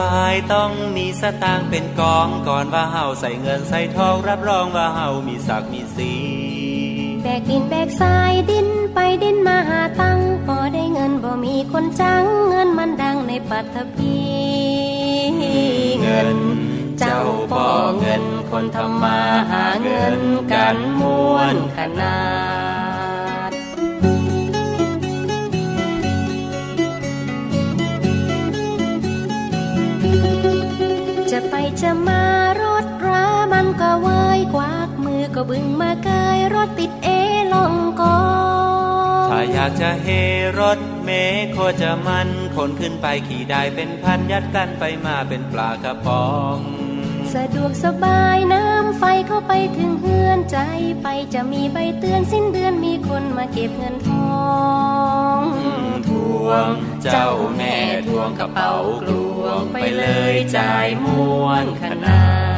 บายต้องมีสตางค์เป็นกองก่อนว่าเฮาใส่เงินใส่ทองรับรองว่าเฮามีศักดิ์มีสีแบกดินแบกทรายดินไปดินมาหาตังพอได้เงินบ่มีคนจังเงินมันดังในปัตตภีเงิน เจ้าพ่อเงินคนทำมาหาเงินกันม้วนขนาด บึงมาเกยรถติดเอลองกอถ้าอยากจะเฮรถเมโคจะมันคนขึ้นไปขี่ได้เป็นพันยัดกันไปมาเป็นปลากระป๋อง สะดวกสบายน้ำไฟเข้าไปถึงเฮือนใจไปจะมีใบเตือนสิ้นเดือนมีคนมาเก็บเงินทองทวง เจ้าแม่ทวงกระเป๋ากลวงไปเลยจ่ายม้วนขนาด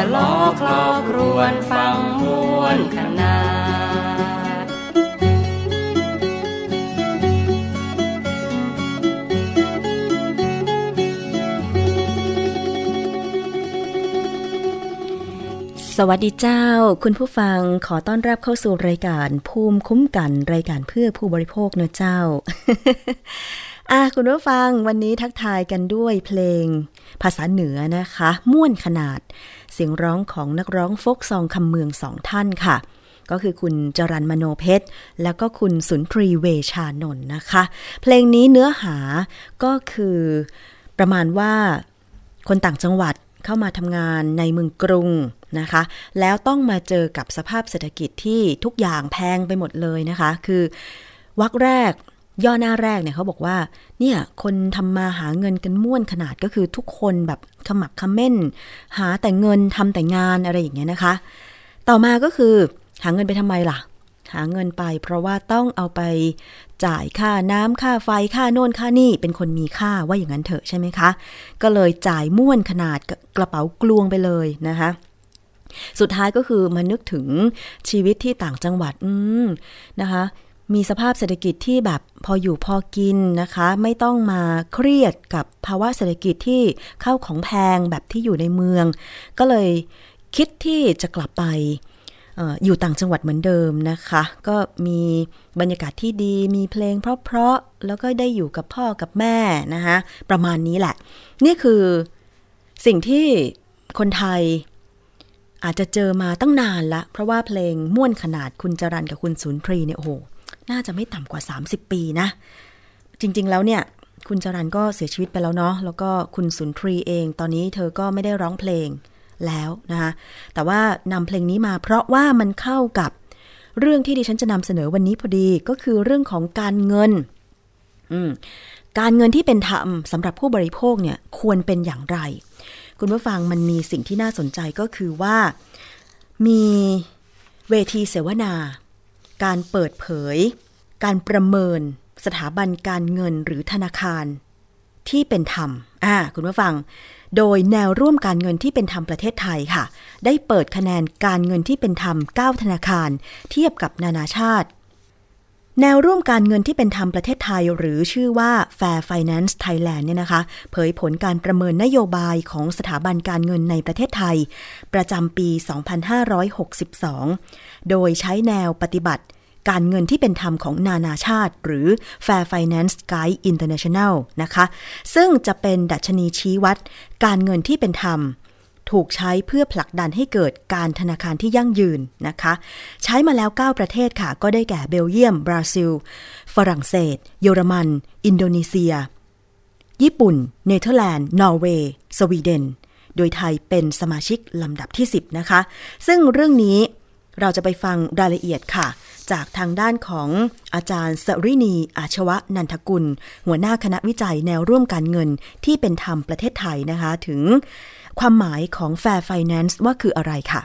เสียงสะล้อคลอครวนฟังมวนขนาดสวัสดีเจ้า คุณผู้ฟังขอต้อนรับเข้าสู่รายการภูมิคุ้มกันรายการเพื่อผู้บริโภคเนอะเจ้าอะคุณผู้ฟังวันนี้ทักทายกันด้วยเพลงภาษาเหนือนะคะ ม่วนขนาด สียงร้องของนักร้องโฟกซองคำเมืองสองท่านค่ะ ก็คือคุณจรันมโนเพชร แล้วก็คุณสุนทรีเวชานนท์นะคะ เพลงนี้เนื้อหาก็คือประมาณว่าคนต่างจังหวัดเข้ามาทำงานในเมืองกรุงนะคะ แล้วต้องมาเจอกับสภาพเศรษฐกิจที่ทุกอย่างแพงไปหมดเลยนะคะ คือวักแรก ย่อหน้าแรกเนี่ยเขาบอกว่า เนี่ยคนทำมาหาเงินกันม่วนขนาดก็คือทุกคนแบบขมักขม้น หาแต่เงินทำแต่งานอะไรอย่างเงี้ยนะคะ ต่อมาก็คือหาเงินไปทำไมล่ะ หาเงินไป เพราะว่าต้องเอาไปจ่ายค่าน้ำค่าไฟค่าโน่นค่านี่เป็นคนมีค่าว่าอย่างนั้นเถอะใช่ไหมคะ ก็เลยจ่ายม่วนขนาดกระเป๋ากลวงไปเลยนะคะสุดท้ายก็คือมานึกถึงชีวิตที่ต่างจังหวัด อืมนะคะ มีสภาพเศรษฐกิจที่แบบพออยู่พอกินนะคะ ไม่ต้องมาเครียดกับภาวะเศรษฐกิจที่เข้าของแพงแบบที่อยู่ในเมือง ก็เลยคิดที่จะกลับไปอออยู่ต่างจังหวัดเหมือนเดิมนะคะ ก็มีบรรยากาศที่ดีมีเพลงเพราะๆแล้วก็ได้อยู่กับพ่อกับแม่นะคะประมาณนี้แหละ นี่คือสิ่งที่คนไทยอาจจะเจอมาตั้งนานละ เพราะว่าเพลงม่วนขนาดคุณจรันกับคุณสุนทรีเนี่ยโอ้โห น่าจะไม่ต่ำกว่า 30 ปีนะ จริง ๆ แล้วเนี่ย คุณจรันก็เสียชีวิตไปแล้วเนาะ แล้วก็คุณสุนทรีเอง ตอนนี้เธอก็ไม่ได้ร้องเพลงแล้วนะคะ แต่ว่านำเพลงนี้มาเพราะว่ามันเข้ากับเรื่องที่ดิฉันจะนำเสนอวันนี้พอดี ก็คือเรื่องของการเงิน การเงินที่เป็นธรรมสำหรับผู้บริโภคเนี่ยควรเป็นอย่างไร คุณผู้ฟังมันมีสิ่งที่น่าสนใจก็คือว่ามีเวทีเสวนา การเปิดเผย การประเมิน สถาบันการเงินหรือธนาคาร ที่เป็นธรรม อ่า คุณผู้ฟัง โดยแนวร่วมการเงินที่เป็นธรรมประเทศไทยค่ะ ได้เปิดคะแนนการเงินที่เป็นธรรม 9 ธนาคาร เทียบกับนานาชาติ แนวร่วมการเงินที่เป็นธรรมประเทศไทย หรือชื่อว่า Fair Finance Thailand เนี่ยนะคะ เผยผลการประเมินนโยบายของสถาบันการเงินในประเทศไทย ประจำปี 2562 โดยใช้แนวปฏิบัติการเงินที่เป็นธรรมของนานาชาติ หรือ Fair Finance Guide International นะคะ ซึ่งจะเป็นดัชนีชี้วัด การเงินที่เป็นธรรม ถูกใช้เพื่อผลักดันให้เกิดการธนาคารที่ยั่งยืนนะคะ ใช้มาแล้ว 9 ประเทศค่ะ ก็ได้แก่เบลเยียม บราซิล ฝรั่งเศส เยอรมัน อินโดนีเซีย ญี่ปุ่น เนเธอร์แลนด์ นอร์เวย์ สวีเดน โดยไทยเป็นสมาชิกลำดับที่ 10 นะคะ ซึ่งเรื่องนี้เราจะไปฟังรายละเอียดค่ะ จากทางด้านของอาจารย์สฤณี อาชวานันทกุล หัวหน้าคณะวิจัยแนวร่วมการเงินที่เป็นธรรมประเทศไทยนะคะ ถึง ความหมายของ Fair Finance ว่าคืออะไรค่ะ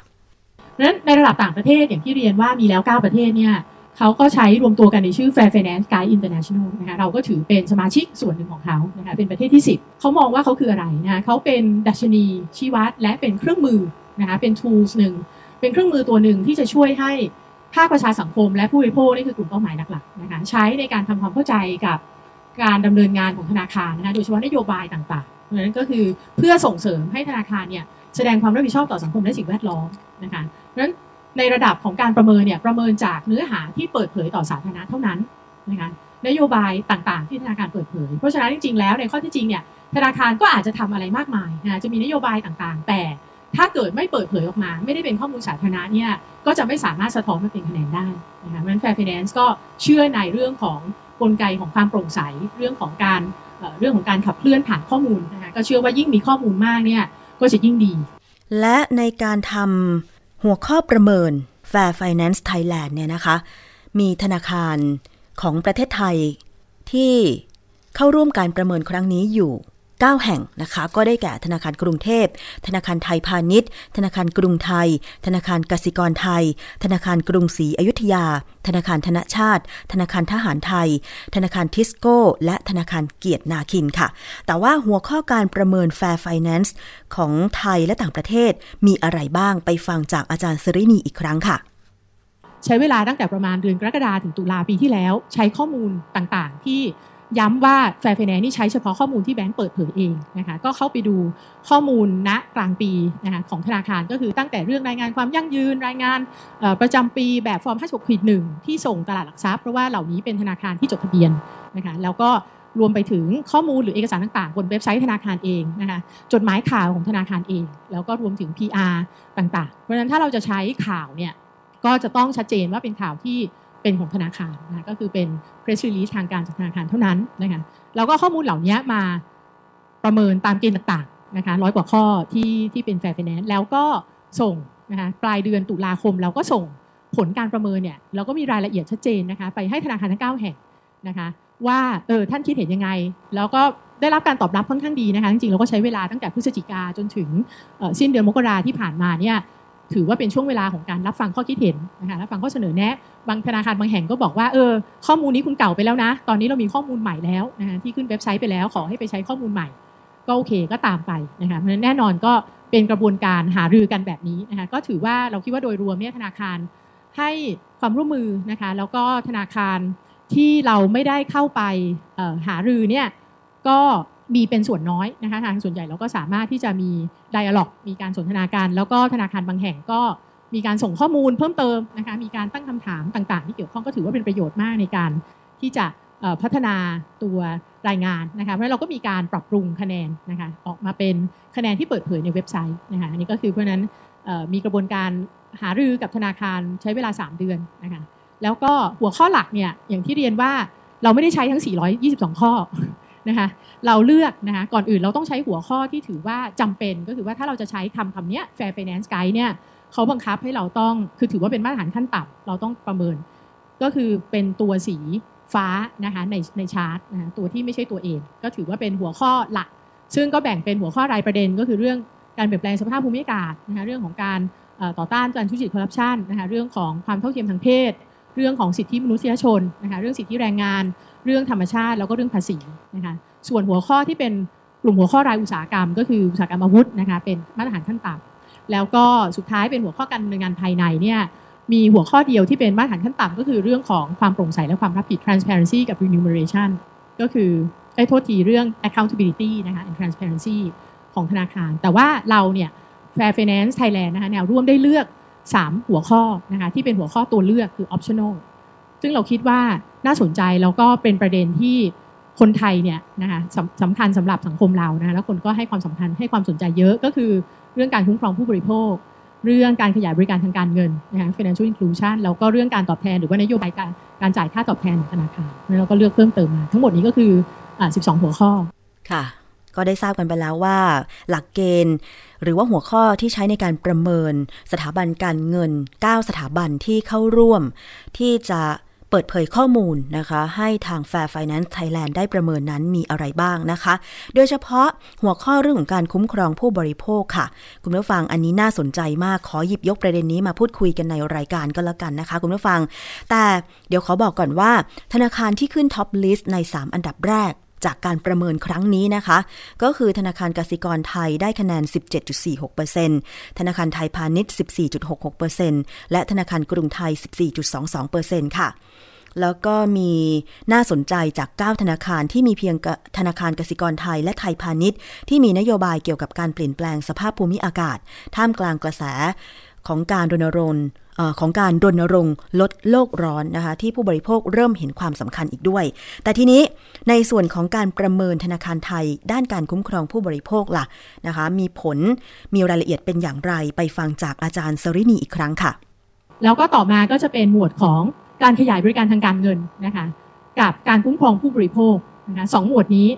นั้นในระดับต่างประเทศอย่างที่เรียนว่ามีแล้ว 9 ประเทศเนี่ยเขาก็ใช้รวมตัวกันในชื่อ Fair Finance Guide International นะคะเราก็ถือเป็นสมาชิกส่วนหนึ่งของเขานะคะเป็นประเทศที่ 10 เขามองว่าเขาคืออะไรนะคะเขาเป็นดัชนีชี้วัดและเป็นเครื่องมือนะคะเป็น tools หนึ่งเป็นเครื่องมือตัวหนึ่งที่จะช่วยให้ภาคประชาสังคมและผู้บริโภคนี่คือกลุ่มเป้าหมายหลักๆนะคะใช้ในการทำความเข้าใจกับการดำเนินงานของธนาคารนะคะโดยเฉพาะนโยบายต่าง ราะฉะนั้นก็คือเพื่อส่งเสริมให้ธนาคารเนี่ยแสดงความรับผิดชอบต่อสังคมและสิ่งแวดล้อมนะคะเพราะฉะนั้นในระดับของการประเมินเนี่ยประเมินจากเนื้อหาที่เปิดเผยต่อสาธารณะเท่านั้นนะคะนโยบายต่างๆ ที่ธนาคารเปิดเผย เพราะฉะนั้นจริงๆแล้วในข้อที่จริงเนี่ยธนาคารก็อาจจะทำอะไรมากมายนะจะมีนโยบายต่างๆ แต่ถ้าเกิดไม่เปิดเผยออกมา ไม่ได้เป็นข้อมูลสาธารณะเนี่ยก็จะไม่สามารถสะท้อนมาเป็นคะแนนได้นะคะเพราะฉะนั้น Fair Finance ก็เชื่อในเรื่องของกลไกของความโปร่งใส เรื่องของการเรื่องของการขับเคลื่อนผ่านข้อมูลนะคะ ก็เชื่อว่ายิ่งมีข้อมูลมากเนี่ยก็จะยิ่งดี และในการทำหัวข้อประเมิน Fair Finance Thailand เนี่ยนะคะ มีธนาคารของประเทศไทยที่เข้าร่วมการประเมินครั้งนี้อยู่ 9 แห่งนะคะ ก็ได้แก่ธนาคารกรุงเทพ ธนาคารไทยพาณิชย์ ธนาคารกรุงไทย ธนาคารกสิกรไทย ธนาคารกรุงศรีอยุธยา ธนาคารธนชาติ ธนาคารทหารไทย ธนาคารทิสโก้ และธนาคารเกียรตินาคินค่ะ แต่ว่าหัวข้อการประเมิน Fair Finance ของไทยและต่างประเทศมีอะไรบ้างไปฟังจากอาจารย์สรินีอีกครั้งค่ะใช้เวลาตั้งแต่ประมาณเดือนกรกฎาถึงตุลาปีที่แล้ว ใช้ข้อมูลต่างๆ ที่ ย้ำว่า Fair Finance นี่ใช้เฉพาะข้อมูลที่แบงก์เปิดเผยเองนะคะก็เข้าไปดูข้อมูลณกลางปีนะคะของธนาคารก็คือตั้งแต่เรื่องรายงานความยั่งยืนรายงานประจำปีแบบฟอร์ม56ขีดหนึ่งที่ส่งตลาดหลักทรัพย์เพราะว่าเหล่านี้เป็นธนาคารที่จดทะเบียนนะคะแล้วก็รวมไปถึงข้อมูลหรือเอกสารต่างๆ บนเว็บไซต์ธนาคารเองนะคะจดหมายข่าวของธนาคารเอง แล้วก็รวมถึง PR ต่างๆ เพราะฉะนั้นถ้าเราจะใช้ข่าวเนี่ยก็จะต้องชัดเจนว่าเป็นข่าวที่ เป็นของธนาคารนะก็คือเป็น press release ทางการจากธนาคารเท่านั้นนะคะแล้วก็ข้อมูลเหล่านี้มาประเมินตามเกณฑ์ต่างๆนะคะร้อยกว่าข้อที่ที่เป็น Fair Finance แล้วก็ส่งนะคะปลายเดือนตุลาคมเราก็ส่งผลการประเมินเนี่ยเราก็มีรายละเอียดชัดเจนนะคะไปให้ธนาคารทั้ง 9 แห่งนะคะว่าเออท่านคิดเห็นยังไง แล้วก็ได้รับการตอบรับค่อนข้างดีนะคะจริงๆเราก็ใช้เวลาตั้งแต่พฤศจิกาจนถึงสิ้นเดือนมกราที่ผ่านมาเนี่ย ถือว่าเป็นช่วงเวลาของการรับฟังข้อคิดเห็นนะคะรับฟังข้อเสนอแนะบางธนาคารบางแห่งก็บอกว่าเออข้อมูลนี้คุณเก่าไปแล้วนะ ตอนนี้เรามีข้อมูลใหม่แล้วนะคะที่ขึ้นเว็บไซต์ไปแล้วขอให้ไปใช้ข้อมูลใหม่ ก็โอเคก็ตามไปนะคะเพราะฉะนั้นแน่นอนก็เป็นกระบวนการหารือกันแบบนี้นะคะก็ถือว่าเราคิดว่าโดยรวมเนี่ยธนาคารให้ความร่วมมือนะคะแล้วก็ธนาคารที่เราไม่ได้เข้าไปหารือเนี่ยก็ มีเป็นส่วนน้อยนะคะทางส่วนใหญ่เราก็สามารถที่จะมีไดอะล็อกมีการสนทนาการแล้วก็ธนาคารบางแห่งก็มีการส่งข้อมูลเพิ่มเติมนะคะมีการตั้งคำถามต่างๆ ที่เกี่ยวข้องก็ถือว่าเป็นประโยชน์มากในการที่จะพัฒนาตัวรายงานนะคะเพราะเราก็มีการปรับปรุงคะแนนนะคะออกมาเป็นคะแนนที่เปิดเผยในเว็บไซต์นะคะอันนี้ก็คือเพราะนั้นมีกระบวนการหารือกับธนาคารใช้เวลา 3 เดือนนะคะแล้วก็หัวข้อหลักเนี่ยอย่างที่เรียนว่าเราไม่ได้ใช้ทั้ง 422 ข้อ นะคะเราเลือกนะคะก่อนอื่นเราต้องใช้หัวข้อที่ถือว่าจำเป็นก็คือว่าถ้าเราจะใช้คำคำนี้ Fair Finance Guide เนี่ยเขาบังคับให้เราต้องคือถือว่าเป็นมาตรฐานขั้นต่ำเราต้องประเมิน ก็คือเป็นตัวสีฟ้านะคะในในชาร์ตนะตัวที่ไม่ใช่ตัวเองก็ถือว่าเป็นหัวข้อหลัก ซึ่งก็แบ่งเป็นหัวข้อรายประเด็นก็คือเรื่องการเปลี่ยนแปลงสภาพภูมิอากาศนะคะเรื่องของการต่อต้านการทุจริตคอร์รัปชันนะคะเรื่องของความเท่าเทียมทางเพศ เรื่องของสิทธิมนุษยชนนะคะเรื่องสิทธิแรงงาน เรื่องธรรมชาติแล้วก็เรื่องภาษีนะคะส่วนหัวข้อที่เป็นกลุ่มหัวข้อรายอุตสาหกรรม ก็คืออุตสาหกรรมอาวุธนะคะเป็นมาตรฐานขั้นต่ำแล้วก็สุดท้ายเป็นหัวข้อการดำเนินงานภายในเนี่ยมีหัวข้อเดียวที่เป็นมาตรฐานขั้นต่ำก็คือเรื่องของความโปร่งใสและความรับผิด transparency กับ remuneration ก็คือไอ้โทษทีเรื่อง accountability นะคะ and transparency ของธนาคาร แต่ว่าเราเนี่ย Fair Finance Thailand นะคะแนวร่วมได้เลือก 3 หัวข้อนะคะที่เป็นหัวข้อตัวเลือกคือ optional ซึ่งเราคิดว่า น่าสนใจแล้วก็เป็นประเด็นที่คนไทยเนี่ยนะคะสำสำคัญสำหรับสังคมเรานะแล้วคนก็ให้ความสำคัญให้ความสนใจเยอะก็คือเรื่องการคุ้มครองผู้บริโภค เรื่องการขยายบริการทางการเงินนะคะ financial inclusion แล้วก็เรื่องการตอบแทนหรือว่านโยบายการการจ่ายค่าตอบแทนของธนาคารแล้วก็เลือกเพิ่มเติมมา ทั้งหมดนี้ก็คืออ12 หัวข้อค่ะ ก็ได้ทราบกันไปแล้วว่า หลักเกณฑ์ หรือว่าหัวข้อที่ใช้ในการประเมิน สถาบันการเงิน 9 สถาบันที่เข้าร่วม ที่จะ เปิดเผยข้อมูลนะคะ ให้ทาง Fair Finance Thailand ได้ประเมินนั้นมีอะไรบ้างนะคะ โดยเฉพาะหัวข้อเรื่องของการคุ้มครองผู้บริโภคค่ะ คุณผู้ฟังอันนี้น่าสนใจมากขอหยิบยกประเด็นนี้มาพูดคุยกันในรายการก็แล้วกันนะคะ คุณผู้ฟัง แต่เดี๋ยวขอบอกก่อนว่า ธนาคารที่ขึ้น top list ใน 3 อันดับแรก จากการประเมินครั้งนี้นะคะ ก็คือธนาคารกสิกรไทยได้คะแนน 17.46%ธนาคารไทยพาณิชย์ 14.66%และธนาคารกรุงไทย 14.22%ค่ะแล้วก็มีน่าสนใจจาก 9 ธนาคารที่มีเพียงธนาคารกสิกรไทยและไทยพาณิชย์ ที่มีนโยบายเกี่ยวกับการเปลี่ยนแปลงสภาพภูมิอากาศ ท่ามกลางกระแส ของการรณรงค์ของการรณรงค์ลดโลกร้อนนะคะที่ผู้บริโภคเริ่มเห็นความสำคัญอีกด้วย แต่ทีนี้ในส่วนของการประเมินธนาคารไทย ด้านการคุ้มครองผู้บริโภคล่ะนะคะมีผลมีรายละเอียดเป็นอย่างไรไปฟังจากอาจารย์สรินีอีกครั้งค่ะ แล้วก็ต่อมาก็จะเป็นหมวดของการขยายบริการทางการเงินนะคะกับการคุ้มครองผู้บริโภคนะคะสองหมวดนี้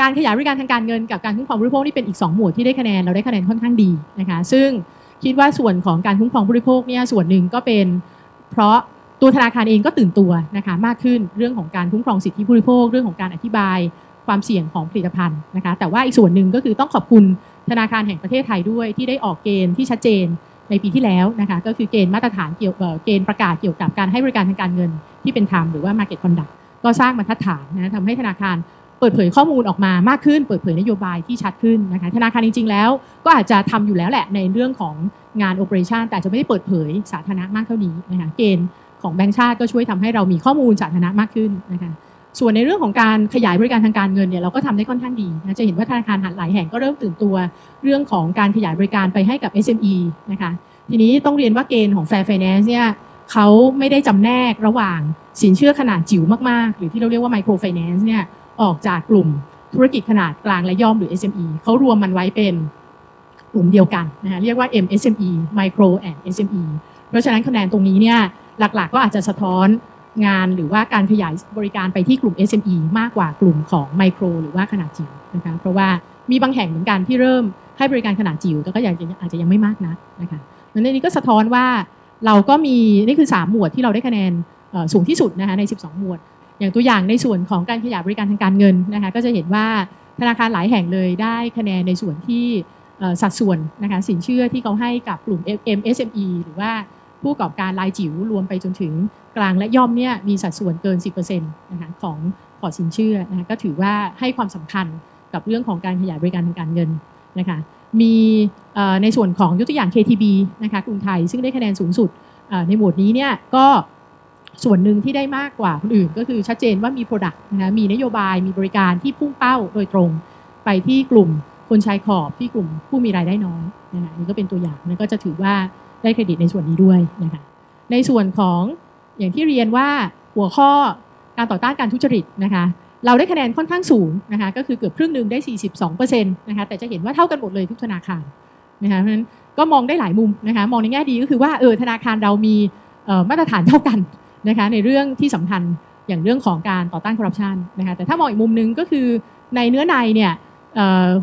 การขยายบริการทางการเงินกับการคุ้มครองผู้บริโภคนี่เป็นอีก 2 หมวดที่ได้คะแนนเราได้คะแนนค่อนข้างดีนะคะซึ่ง คิดว่าส่วนของการคุ้มครองผู้บริโภคเนี่ยส่วนหนึ่งก็เป็น เพราะตัวธนาคารเองก็ตื่นตัวนะคะมากขึ้นเรื่องของการคุ้มครองสิทธิผู้บริโภคเรื่องของการอธิบายความเสี่ยงของผลิตภัณฑ์นะคะแต่ว่าอีกส่วนหนึ่งก็คือต้องขอบคุณธนาคารแห่งประเทศไทยด้วยที่ได้ออกเกณฑ์ที่ชัดเจนในปีที่แล้วนะคะก็คือเกณฑ์มาตรฐานเกี่ยวเกณฑ์ประกาศเกี่ยวกับการให้บริการทางการเงินที่เป็นธรรมหรือว่า market conduct ก็สร้างบรรทัดฐานนะทำให้ธนาคาร เปิดเผยข้อมูลออกมามากขึ้น เปิดเผยนโยบายที่ชัดขึ้นนะคะธนาคารจริงๆแล้ว ก็อาจจะทำอยู่แล้วแหละในเรื่องของงานโอเปอเรชันแต่จะไม่ได้เปิดเผยสาธารณะมากเท่านี้นะคะเกณฑ์ของแบงก์ชาติก็ช่วยทำให้เรามีข้อมูลสาธารณะมากขึ้นนะคะส่วนในเรื่องของการขยายบริการทางการเงินเนี่ยเราก็ทำได้ค่อนข้างดีนะจะเห็นว่าธนาคารหลายแห่งก็เริ่มตื่นตัวเรื่องของการขยายบริการไปให้กับ SME นะคะทีนี้ต้องเรียนว่าเกณฑ์ของ Fair Finance เนี่ยเขาไม่ได้จำแนกระหว่างสินเชื่อขนาดจิ๋วมากๆ หรือที่เราเรียกว่า Micro Finance เนี่ย ออกจากกลุ่มธุรกิจขนาดกลางและย่อมหรือ SME เขารวมมันไว้เป็นกลุ่มเดียวกันนะเรียกว่า MSME Micro and SME เพราะฉะนั้นคะแนนตรงนี้เนี่ยหลักๆ ก็อาจจะสะท้อนงานหรือว่าการขยายบริการไปที่กลุ่ม SME มากกว่ากลุ่มของไมโครหรือว่าขนาดจิ๋วนะคะเพราะว่ามีบางแห่งเหมือนกันที่เริ่มให้บริการขนาดจิ๋วแต่ก็ยังอาจจะยังไม่มากนักนะคะในนี้ก็สะท้อนว่าเราก็มีนี่คือ 3 หมวดที่เราได้คะแนนสูงที่สุดนะคะใน 12 หมวด อย่างตัวอย่างในส่วนของการขยายบริการทางการเงินนะคะก็จะเห็นว่าธนาคารหลายแห่งเลยได้คะแนนในส่วนที่สัดส่วนนะคะสินเชื่อที่เขาให้กับกลุ่ม MSME หรือว่าผู้ประกอบการรายจิ๋วรวมไปจนถึงกลางและย่อมเนี่ยมีสัดส่วนเกิน 10%นะคะของพอร์ตสินเชื่อนะคะก็ถือว่าให้ความสำคัญกับเรื่องของการขยายบริการทางการเงินนะคะมีในส่วนของยกตัวอย่าง KTB นะคะกรุงไทยซึ่งได้คะแนนสูงสุดในหมวดนี้เนี่ยก็ ส่วนหนึ่งที่ได้มากกว่าคนอื่นก็คือชัดเจนว่ามี Product นะมีนโยบายมีบริการที่พุ่งเป้าโดยตรง ไปที่กลุ่มคนชายขอบที่กลุ่มผู้มีรายได้น้อยนะคะนี่ก็เป็นตัวอย่างนะก็จะถือว่าได้เครดิตในส่วนนี้ด้วยนะคะในส่วนของอย่างที่เรียนว่าหัวข้อการต่อต้านการทุจริตนะคะเราได้คะแนนค่อนข้างสูงนะคะก็คือเกือบครึ่งหนึ่งได้ 42%นะคะแต่จะเห็นว่าเท่ากันหมดเลยทุกธนาคารนะคะเพราะฉะนั้นก็มองได้หลายมุมนะคะมองในแง่ดีก็คือว่าเออธนาคารเรามีมาตรฐานเท่ากัน นะคะในเรื่องที่สำคัญอย่างเรื่องของการต่อต้านคอร์รัปชันนะคะแต่ถ้ามองอีกมุมนึงก็คือในเนื้อในเนี่ย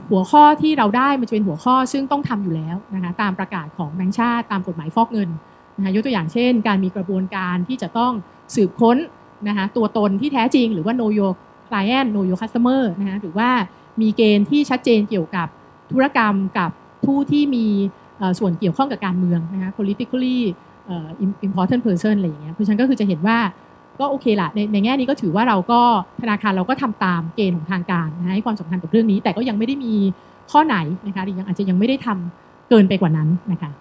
หัวข้อที่เราได้มันจะเป็นหัวข้อซึ่งต้องทำอยู่แล้วนะคะตามประกาศของแบงค์ชาติตามกฎหมายฟอกเงินนะคะยกตัวอย่างเช่น การมีกระบวนการที่จะต้องสืบค้นนะคะตัวตนที่แท้จริง หรือว่า know your client know your customer นะคะหรือว่ามีเกณฑ์ที่ชัดเจนเกี่ยวกับธุรกรรมกับผู้ที่มีส่วนเกี่ยวข้องกับการเมืองนะคะ politically important person อะไรอย่างเงี้ยเพราะฉะนั้นก็คือจะเห็นว่าก็โอเคละในในแง่นี้ก็ถือว่าเราก็ธนาคารเราก็ทำตามเกณฑ์ของทางการนะให้ความสำคัญกับเรื่องนี้ แต่ก็ยังไม่ได้มีข้อไหนนะคะหรือยังอาจจะยังไม่ได้ทำเกินไปกว่านั้นนะคะ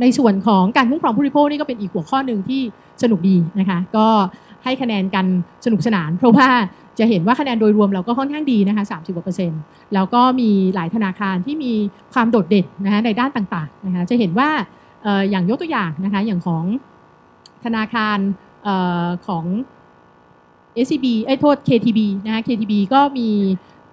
ในส่วนของการคุ้มครองผู้บริโภคนี่ก็เป็นอีกหัวข้อหนึ่งที่สนุกดีนะคะก็ให้คะแนนกันสนุกสนาน เพราะว่าจะเห็นว่าคะแนนโดยรวมเราก็ค่อนข้างดีนะคะ30กว่าเปอร์เซ็นต์แล้วก็มีหลายธนาคารที่มีความโดดเด่นนะคะในด้านต่างๆนะคะจะเห็นว่า อย่างยกตัวอย่างนะคะอย่างของธนาคารอของ SCB ไอ้โทษ KTB นะคะ KTB ก็มี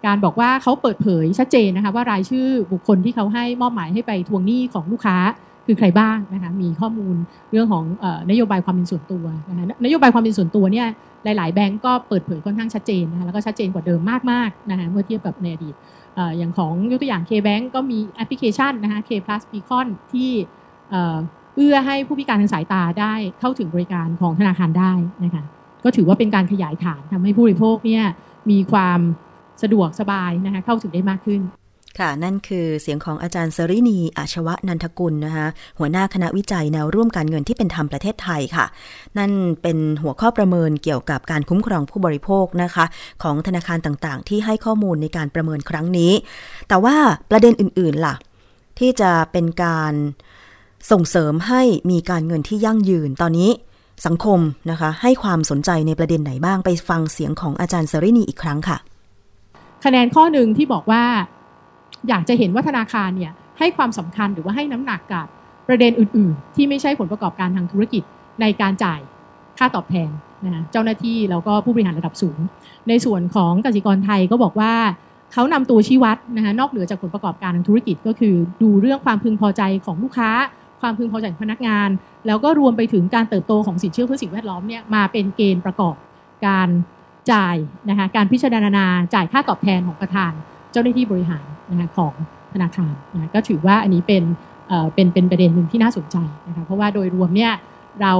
การบอกว่าเขาเปิดเผยชัดเจนนะคะว่ารายชื่อบุคคลที่เขาให้มอบหมายให้ไปทวงหนี้ของลูกค้าคือใครบ้างนะคะมีข้อมูลเรื่องของนโยบายความเป็นส่วนตัวนะคะนโยบายความเป็นส่วนตัวเนี่ยหลาย ๆ แบงก์ก็เปิดเผยค่อนข้างชัดเจนนะคะแล้วก็ชัดเจนกว่าเดิมมากๆนะคะเมื่อเทียบกับในอดีตอย่างของยกตัวอย่าง K-Bank ก็มีแอปพลิเคชันนะคะ K Plus Beacon ที่ เอื้อให้ผู้พิการทางสายตาได้เข้าถึงบริการของธนาคารได้นะคะก็ถือว่าเป็นการขยายฐานทำให้ผู้บริโภคเนี่ยมีความสะดวกสบายนะคะเข้าถึงได้มากขึ้นค่ะ นั่นคือเสียงของอาจารย์สรินีอาชวะนันทกุลนะคะหัวหน้าคณะวิจัยแนวร่วมการเงินที่เป็นธรรมประเทศไทยค่ะ นั่นเป็นหัวข้อประเมินเกี่ยวกับการคุ้มครองผู้บริโภคนะคะ ของธนาคารต่างๆ ที่ให้ข้อมูลในการประเมินครั้งนี้ แต่ว่าประเด็นอื่นๆล่ะ ที่จะเป็นการ ส่งเสริมให้มีการเงินที่ยั่งยืนตอนนี้สังคมนะคะ ให้ความสนใจในประเด็นไหนบ้างไปฟังเสียงของอาจารย์สรินีอีกครั้งค่ะ คะแนนข้อหนึ่งที่บอกว่า อยากจะเห็นว่าธนาคารเนี่ยให้ความสำคัญหรือว่าให้น้ำหนักกับประเด็นอื่น ๆ ที่ไม่ใช่ผลประกอบการทางธุรกิจในการจ่ายค่าตอบแทนนะเจ้าหน้าที่แล้วก็ผู้บริหารระดับสูง ในส่วนของกสิกรไทยก็บอกว่าเขานำตัวชี้วัดนะคะนอกเหนือจากผลประกอบการทางธุรกิจก็คือ ดูเรื่องความพึงพอใจของลูกค้า ความพึงพอใจของพนักงาน แล้วก็รวมไปถึงการเติบโตของสินเชื่อเพื่อสิ่งแวดล้อมเนี่ยมาเป็นเกณฑ์ประกอบการจ่ายนะคะการพิจารณาจ่ายค่าตอบแทนของประธาน เจ้าหน้าที่บริหารนะคะของธนาคารนะก็ถือว่าอันนี้เป็นเป็นเป็นประเด็นหนึ่งที่น่าสนใจนะคะเพราะว่าโดยรวมเนี่ยเรา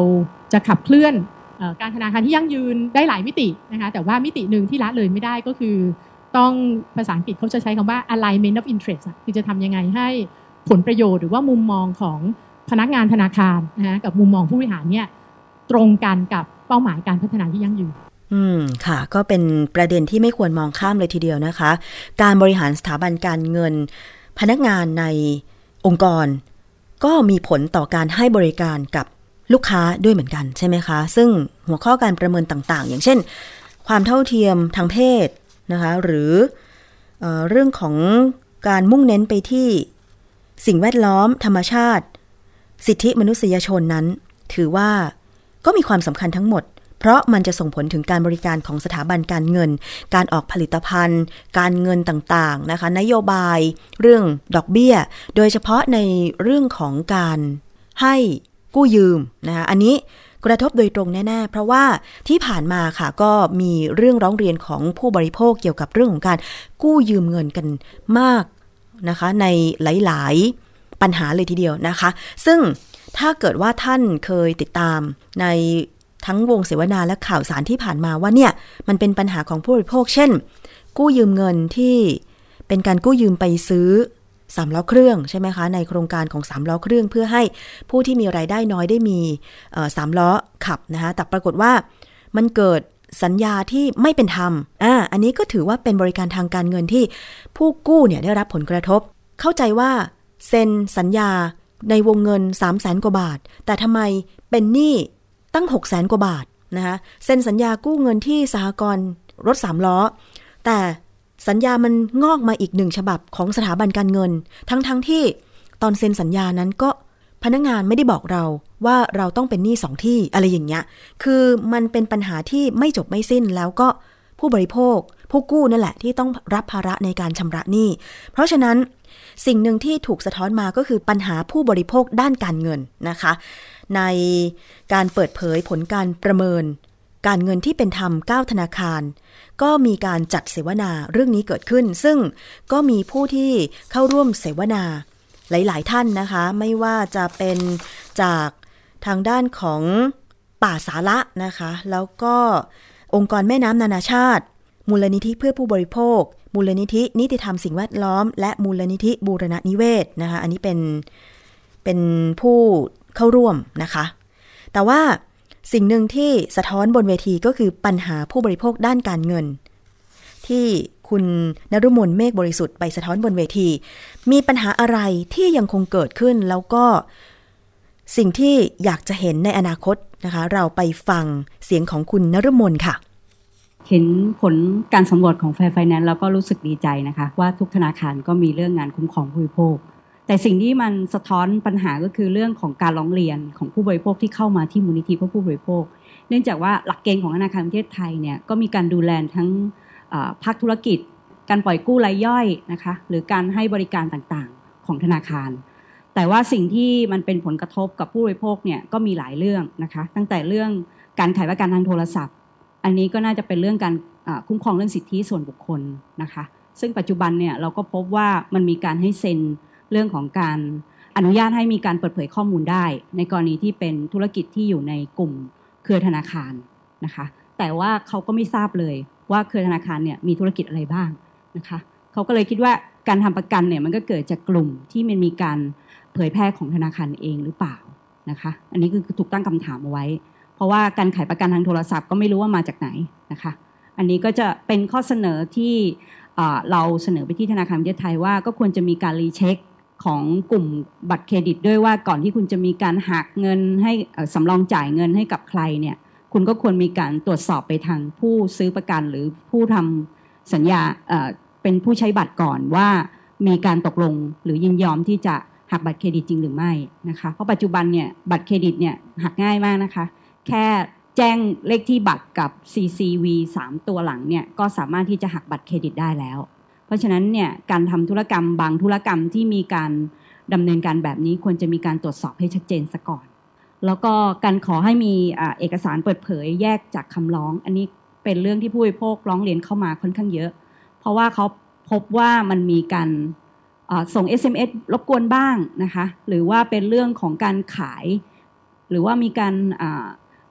จะขับเคลื่อนการธนาคารที่ยั่งยืนได้หลายมิตินะคะแต่ว่ามิติหนึ่งที่ละเลยไม่ได้ก็คือต้องภาษาอังกฤษเขาจะใช้คำว่า alignment of interest คือจะทำยังไงให้ผลประโยชน์หรือว่ามุมมองของ พนักงานธนาคารนะกับมุมมองผู้บริหารเนี่ยตรงกันกับเป้าหมายการพัฒนาที่ยั่งยืนอืมค่ะ ก็เป็นประเด็นที่ไม่ควรมองข้ามเลยทีเดียวนะคะ การบริหารสถาบันการเงิน พนักงานในองค์กร ก็มีผลต่อการให้บริการกับลูกค้าด้วยเหมือนกันใช่ไหมคะ ซึ่งหัวข้อการประเมินต่างๆ อย่างเช่น ความเท่าเทียมทางเพศนะคะ หรือเอเรื่องของการมุ่งเน้นไปที่สิ่งแวดล้อมธรรมชาติ สิทธิมนุษยชนนั้น ถือว่าก็มีความสำคัญทั้งหมด เพราะมันจะส่งผลถึงการบริการของสถาบันการเงิน การออกผลิตภัณฑ์ การเงินต่างๆนะคะ นโยบาย เรื่องดอกเบี้ย โดยเฉพาะในเรื่องของการให้กู้ยืมนะคะอันนี้กระทบโดยตรงแน่ ๆ เพราะว่าที่ผ่านมาค่ะก็มีเรื่องร้องเรียนของผู้บริโภคเกี่ยวกับเรื่องของการกู้ยืมเงินกันมากนะคะ ในหลายๆ ปัญหาเลยทีเดียวนะคะ ซึ่งถ้าเกิดว่าท่านเคยติดตามในทั้งวงเสวนาและข่าวสารที่ผ่านมาว่าเนี่ย มันเป็นปัญหาของผู้บริโภค เช่น กู้ยืมเงินที่เป็นการกู้ยืมไปซื้อสามล้อเครื่องใช่ไหมคะในโครงการของสามล้อเครื่องเพื่อให้ผู้ที่มีไรายได้น้อยได้มีสามล้อขับนะคะแต่ปรากฏว่ามันเกิดสัญญาที่ไม่เป็นธรรมอ่าอันนี้ก็ถือว่าเป็นบริการทางการเงินที่ผู้กู้เนี่ยได้รับผลกระทบ เข้าใจว่า เซ็นสัญญาในวงเงิน 3 0 0แสนกว่าบาท แต่ทำไมเป็นหนี้ตั้ง 6 0แสนกว่าบาทนะคะเซ็นสัญญากู้เงินที่สหกรณ์รถสามล้อ แต่สัญญามันงอกมาอีกหนึ่งฉบับของสถาบันการเงิน ทั้งๆทที่ตอนเซ็นสัญญานั้นก็พนักงานไม่ได้บอกเราว่าเราต้องเป็นหนี้สองที่อะไรอย่างเงี้ย คือมันเป็นปัญหาที่ไม่จบไม่สิ้นแล้วก็ผู้บริโภค ผู้กู้นั่นแหละที่ต้องรับภาระในการชำระหนี้ เพราะฉะนั้น สิ่งหนึ่งที่ถูกสะท้อนมาก็คือปัญหาผู้บริโภคด้านการเงินนะคะ ในการเปิดเผยผลการประเมิน การเงินที่เป็นธรรม 9 ธนาคาร ก็มีการจัดเสวนาเรื่องนี้เกิดขึ้น ซึ่งก็มีผู้ที่เข้าร่วมเสวนาหลาย ๆ ท่านนะคะ ไม่ว่าจะเป็นจากทางด้านของป่าสาระนะคะ แล้วก็องค์กรแม่น้ำนานาชาติ มูลนิธิเพื่อผู้บริโภค มูลนิธิ นิติธรรมสิ่งแวดล้อม และมูลนิธิบูรณนิเวศนะคะ อันนี้เป็นเป็นผู้เข้าร่วมนะคะ แต่ว่าสิ่งหนึ่งที่สะท้อนบนเวทีก็คือปัญหาผู้บริโภคด้านการเงิน ที่คุณนรุมนเมฆบริสุทธิ์ไปสะท้อนบนเวที มีปัญหาอะไรที่ยังคงเกิดขึ้นแล้วก็สิ่งที่อยากจะเห็นในอนาคตนะคะ เราไปฟังเสียงของคุณนรุมนค่ะ เห็นผลการสำรวจของแฟร์ไฟแนนซ์แล้วก็รู้สึกดีใจนะคะ ว่าทุกธนาคารก็มีเรื่องงานคุ้มครองผู้บริโภค แต่สิ่งที่มันสะท้อนปัญหาก็คือเรื่องของการร้องเรียนของผู้บริโภคที่เข้ามาที่มูลนิธิเพื่อผู้บริโภค เนื่องจากว่าหลักเกณฑ์ของธนาคารประเทศไทยเนี่ยก็มีการดูแลทั้งภาคธุรกิจ การปล่อยกู้รายย่อยนะคะหรือการให้บริการต่างๆของธนาคาร แต่ว่าสิ่งที่มันเป็นผลกระทบกับผู้บริโภคเนี่ยก็มีหลายเรื่องนะคะตั้งแต่เรื่องการขายประกันทางโทรศัพท์ อันนี้ก็น่าจะเป็นเรื่องการคุ้มครองเรื่องสิทธิส่วนบุคคลนะคะ ซึ่งปัจจุบันเนี่ยเราก็พบว่ามันมีการให้เซ็นเรื่องของการอนุญาตให้มีการเปิดเผยข้อมูลได้ ในกรณีที่เป็นธุรกิจที่อยู่ในกลุ่มเครือธนาคารนะคะ แต่ว่าเขาก็ไม่ทราบเลยว่าเครือธนาคารเนี่ยมีธุรกิจอะไรบ้างนะคะเขาก็เลยคิดว่าการทำประกันเนี่ยมันก็เกิดจากกลุ่มที่มันมีการเผยแพร่ของธนาคารเองหรือเปล่านะคะ อันนี้คือถูกตั้งคำถามเอาไว้ ราะว่าการขายประกันทางโทรศัพท์ก็ไม่รู้ว่ามาจากไหนนะคะ อันนี้ก็จะเป็นข้อเสนอที่เราเสนอไปที่ธนาคารประเทศไทยว่าก็ควรจะมีการ recheck ของกลุ่มบัตรเครดิต ด้วยว่าก่อนที่คุณจะมีการหักเงินให้สำรองจ่ายเงินให้กับใครเนี่ยคุณก็ควรมีการตรวจสอบไปทางผู้ซื้อประกันหรือผู้ทำสัญญาเป็นผู้ใช้บัตรก่อนว่ามีการตกลงหรือยินยอมที่จะหักบัตรเครดิตจริงหรือไม่นะคะ เพราะปัจจุบันเนี่ยบัตรเครดิตเนี่ยหักง่ายมากนะคะ แค่แจ้งเลขที่บัตรกับ CCV 3 ตัวหลังเนี่ยก็สามารถที่จะหักบัตรเครดิตได้แล้ว เพราะฉะนั้นเนี่ยการทำธุรกรรมบางธุรกรรมที่มีการดำเนินการแบบนี้ควรจะมีการตรวจสอบให้ชัดเจนซะก่อน แล้วก็การขอให้มีเอกสารเปิดเผยแยกจากคำร้อง อันนี้เป็นเรื่องที่ผู้บริโภคร้องเรียนเข้ามาค่อนข้างเยอะ เพราะว่าเขาพบว่ามันมีการส่ง SMS รบกวนบ้างนะคะ หรือว่าเป็นเรื่องของการขาย หรือว่ามีการ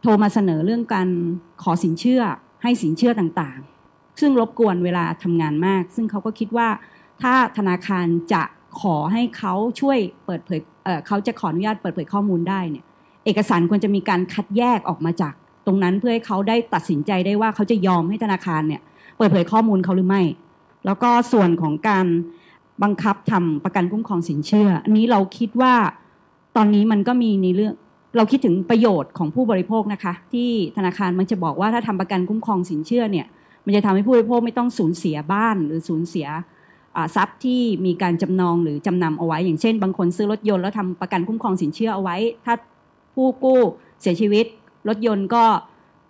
โทรมาเสนอเรื่องการขอสินเชื่อให้สินเชื่อต่างๆ ซึ่งรบกวนเวลาทำงานมาก ซึ่งเขาก็คิดว่าถ้าธนาคารจะขอให้เขาช่วยเปิดเผยเเขาจะขออนุญาตเปิดเผยข้อมูลได้เนี่ย เอกสารควรจะมีการคัดแยกออกมาจาก ตรงนั้นเพื่อให้เขาได้ตัดสินใจได้ว่าเขาจะยอมให้ธนาคารเนี่ย เปิดเผยข้อมูลเขาหรือไม่ แล้วก็ส่วนของการบังคับทำประกันคุ้มครองสินเชื่อ อันนี้เราคิดว่าตอนนี้มันก็มีในเรื่อง เราคิดถึงประโยชน์ของผู้บริโภคนะคะ ที่ธนาคารมันจะบอกว่าถ้าทำประกันคุ้มครองสินเชื่อเนี่ย มันจะทำให้ผู้บริโภคไม่ต้องสูญเสียบ้านหรือสูญเสียทรัพย์ที่มีการจำนองหรือจำนำเอาไว้ อย่างเช่น บางคนซื้อรถยนต์แล้วทำประกันคุ้มครองสินเชื่อเอาไว้ ถ้าผู้กู้เสียชีวิต รถยนต์ก็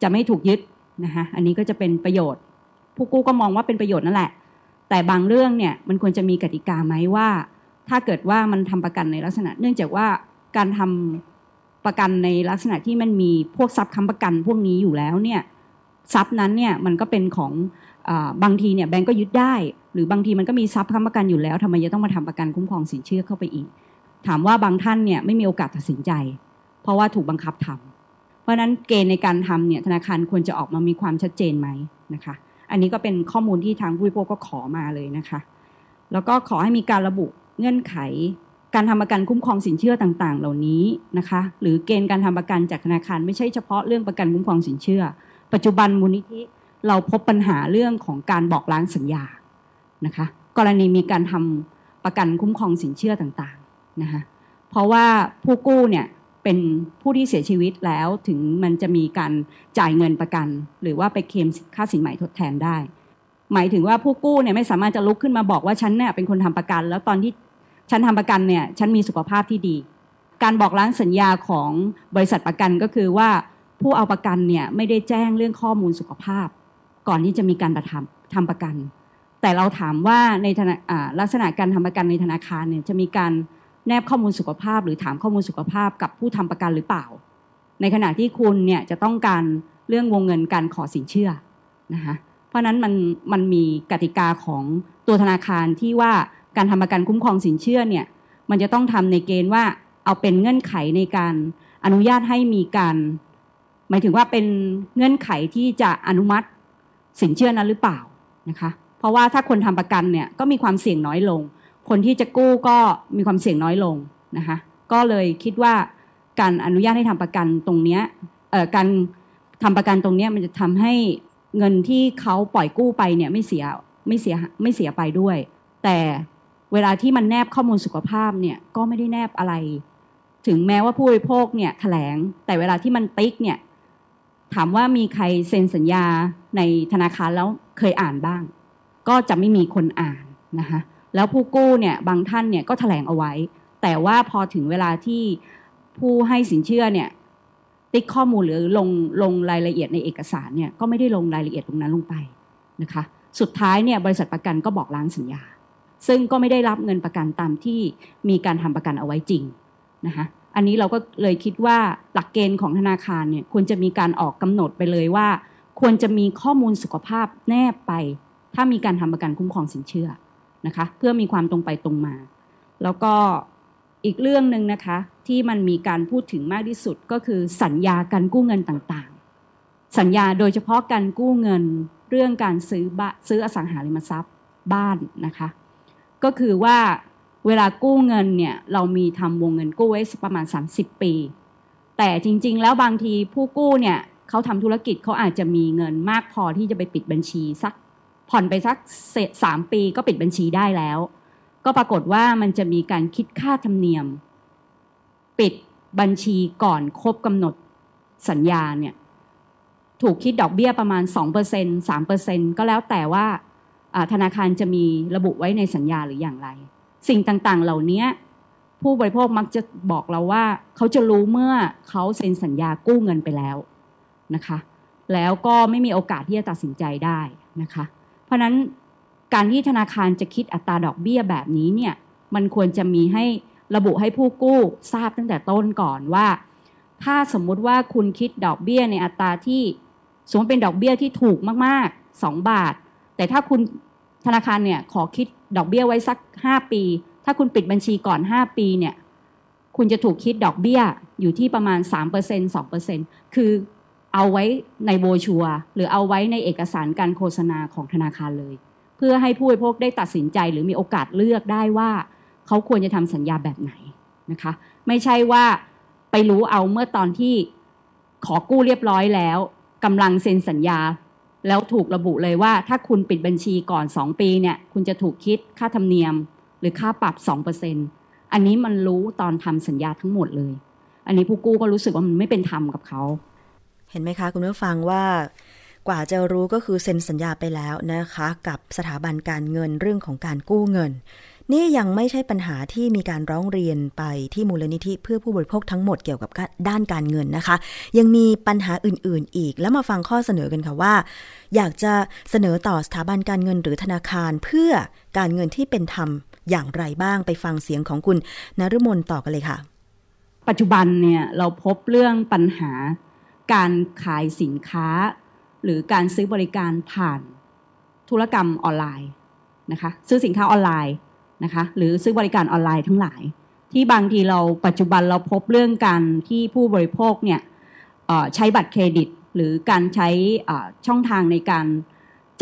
จะไม่ถูกยึดนะคะอันนี้ก็จะเป็นประโยชน์ ผู้กู้ก็มองว่าเป็นประโยชน์นั่นแหละ แต่บางเรื่องเนี่ยมันควรจะมีกติกาไหมว่า ถ้าเกิดว่ามันทำประกันในลักษณะ เนื่องจากว่าการทำ ประกันในลักษณะที่มันมีพวกทรัพย์ค้ำประกันพวกนี้อยู่แล้วเนี่ยทรัพย์นั้นเนี่ยมันก็เป็นของบางทีเนี่ยแบงก์ก็ยึดได้ หรือบางทีมันก็มีทรัพย์ค้ำประกันอยู่แล้วทำไมจะต้องมาทำประกันคุ้มครองสินเชื่อเข้าไปอีก ถามว่าบางท่านเนี่ยไม่มีโอกาสตัดสินใจ เพราะว่าถูกบังคับทำเพราะฉะนั้นเกณฑ์ในการทำเนี่ยธนาคารควรจะออกมามีความชัดเจนไหมนะคะ อันนี้ก็เป็นข้อมูลที่ทางผู้บริโภคก็ขอมาเลยนะคะ แล้วก็ขอให้มีการระบุเงื่อนไข การทำประกันคุ้มครองสินเชื่อต่าง ๆ เหล่านี้นะคะ หรือเกณฑ์การทำประกันจากธนาคารไม่ใช่เฉพาะเรื่องประกันคุ้มครองสินเชื่อ ปัจจุบันมูลนิธิเราพบปัญหาเรื่องของการบอกล้างสัญญานะคะ กรณีมีการทำประกันคุ้มครองสินเชื่อต่างๆนะคะเพราะว่าผู้กู้เนี่ยเป็นผู้ที่เสียชีวิตแล้วถึงมันจะมีการจ่ายเงินประกัน หรือว่าไปเคลมค่าสินใหม่ทดแทนได้ หมายถึงว่าผู้กู้เนี่ยไม่สามารถจะลุกขึ้นมาบอกว่าฉันเนี่ยเป็นคนทำประกัน แล้วตอนที่ ฉันทำประกันเนี่ยฉันมีสุขภาพที่ดี การบอกล้างสัญญาของบริษัทประกันก็คือว่าผู้เอาประกันเนี่ยไม่ได้แจ้งเรื่องข้อมูลสุขภาพ ก่อนที่จะมีการประทำทำประกัน แต่เราถามว่าในลักษณะการทำประกันในธนาคารเนี่ยจะมีการแนบข้อมูลสุขภาพ หรือถามข้อมูลสุขภาพกับผู้ทำประกันหรือเปล่า ในขณะที่คุณเนี่ยจะต้องการเรื่องวงเงินการขอสินเชื่อนะคะเพราะนั้นมันมันมีกติกาของตัวธนาคารที่ว่า การทำประกันคุ้มครองสินเชื่อเนี่ยมันจะต้องทำในเกณฑ์ว่าเอาเป็นเงื่อนไขในการอนุญาตให้มีการ หมายถึงว่าเป็นเงื่อนไขที่จะอนุมัติสินเชื่อนั้นหรือเปล่านะคะ เพราะว่าถ้าคนทำประกันเนี่ยก็มีความเสี่ยงน้อยลง คนที่จะกู้ก็มีความเสี่ยงน้อยลงนะคะ ก็เลยคิดว่าการอนุญาตให้ทำประกันตรงเนี้ยเอ่อการทำประกันตรงเนี้ยมันจะทำให้เงินที่เขาปล่อยกู้ไปเนี่ยไม่เสียไม่เสียไม่เสียไปด้วย แต่ เวลาที่มันแนบข้อมูลสุขภาพเนี่ยก็ไม่ได้แนบอะไร ถึงแม้ว่าผู้บริโภคเนี่ยแถลง แต่เวลาที่มันติ๊กเนี่ยถามว่ามีใครเซ็นสัญญาในธนาคารแล้วเคยอ่านบ้าง ก็จะไม่มีคนอ่านนะคะแล้วผู้กู้เนี่ยบางท่านเนี่ยก็แถลงเอาไว้ แต่ว่าพอถึงเวลาที่ผู้ให้สินเชื่อเนี่ยติ๊กข้อมูลหรือลงลงรายละเอียดในเอกสารเนี่ยก็ไม่ได้ลงรายละเอียดตรงนั้นลงไปนะคะ สุดท้ายเนี่ยบริษัทประกันก็บอกล้างสัญญา ซึ่งก็ไม่ได้รับเงินประกันตามที่มีการทำประกันเอาไว้จริงนะคะอันนี้เราก็เลยคิดว่าหลักเกณฑ์ของธนาคารเนี่ยควรจะมีการออกกำหนดไปเลยว่า ควรจะมีข้อมูลสุขภาพแนบไป ถ้ามีการทำประกันคุ้มครองสินเชื่อนะคะเพื่อมีความตรงไปตรงมา แล้วก็อีกเรื่องหนึ่งนะคะที่มันมีการพูดถึงมากที่สุดก็คือสัญญาการกู้เงินต่างๆ สัญญาโดยเฉพาะการกู้เงินเรื่องการซื้อบซื้ออสังหาริมทรัพย์บ้านนะคะ ก็คือว่าเวลากู้เงินเนี่ยเรามีทำวงเงินกู้ไว้ประมาณ 30 ปี แต่จริง ๆ แล้วบางทีผู้กู้เนี่ยเขาทำธุรกิจเขาอาจจะมีเงินมากพอที่จะไปปิดบัญชีสักผ่อนไปสักสามปีก็ปิดบัญชีได้แล้ว ก็ปรากฏว่ามันจะมีการคิดค่าธรรมเนียม ปิดบัญชีก่อนครบกำหนดสัญญาเนี่ยถูกคิดดอกเบี้ยประมาณ2% 3%ก็แล้วแต่ว่า ธนาคารจะมีระบุไว้ในสัญญาหรืออย่างไร สิ่งต่างๆ เหล่านี้ผู้บริโภคมักจะบอกเราว่า เขาจะรู้เมื่อเขาเซ็นสัญญากู้เงินไปแล้วนะคะ แล้วก็ไม่มีโอกาสที่จะตัดสินใจได้นะคะ เพราะนั้นการที่ธนาคารจะคิดอัตราดอกเบี้ยแบบนี้เนี่ยมันควรจะมีให้ระบุให้ผู้กู้ทราบตั้งแต่ต้นก่อนว่า ถ้าสมมุติว่าคุณคิดดอกเบี้ยในอัตราที่สมมติเป็นดอกเบี้ยที่ถูกมากๆ 2 บาท แต่ถ้าคุณธนาคารเนี่ยขอคิดดอกเบี้ยไว้สัก 5 ปี ถ้าคุณปิดบัญชีก่อน 5 ปีเนี่ยคุณจะถูกคิดดอกเบี้ยอยู่ที่ประมาณ 3% 2%คือเอาไว้ในโบชัว หรือเอาไว้ในเอกสารการโฆษณาของธนาคารเลย เพื่อให้ผู้บริโภคได้ตัดสินใจหรือมีโอกาสเลือกได้ว่าเขาควรจะทำสัญญาแบบไหนนะคะ ไม่ใช่ว่าไปรู้เอาเมื่อตอนที่ขอกู้เรียบร้อยแล้วกำลังเซ็นสัญญา แล้วถูกระบุเลยว่าถ้าคุณปิดบัญชีก่อน 2 ปีเนี่ย คุณจะถูกคิดค่าธรรมเนียม หรือค่าปรับ 2%อันนี้มันรู้ตอนทำสัญญาทั้งหมดเลย อันนี้ผู้กู้ก็รู้สึกว่ามันไม่เป็นธรรมกับเขา เห็นไหมคะ คุณผู้ฟังว่ากว่าจะรู้ก็คือเซ็นสัญญาไปแล้วนะคะ กับสถาบันการเงินเรื่องของการกู้เงิน นี่ยังไม่ใช่ปัญหาที่มีการร้องเรียนไปที่มูลนิธิเพื่อผู้บริโภคทั้งหมดเกี่ยวกับด้านการเงินนะคะ ยังมีปัญหาอื่นๆ อีก แล้วมาฟังข้อเสนอกันค่ะว่า อยากจะเสนอต่อสถาบันการเงินหรือธนาคารเพื่อการเงินที่เป็นธรรมอย่างไรบ้างไปฟังเสียงของคุณนฤมลต่อกันเลยค่ะ ปัจจุบันเนี่ยเราพบเรื่องปัญหา การขายสินค้า หรือการซื้อบริการผ่านธุรกรรมออนไลน์นะคะ ซื้อสินค้าออนไลน์ นะคะ หรือซื้อบริการออนไลน์ทั้งหลาย ที่บางทีเราปัจจุบันเราพบเรื่องการที่ผู้บริโภคเนี่ยใช้บัตรเครดิต หรือการใช้ช่องทางในการ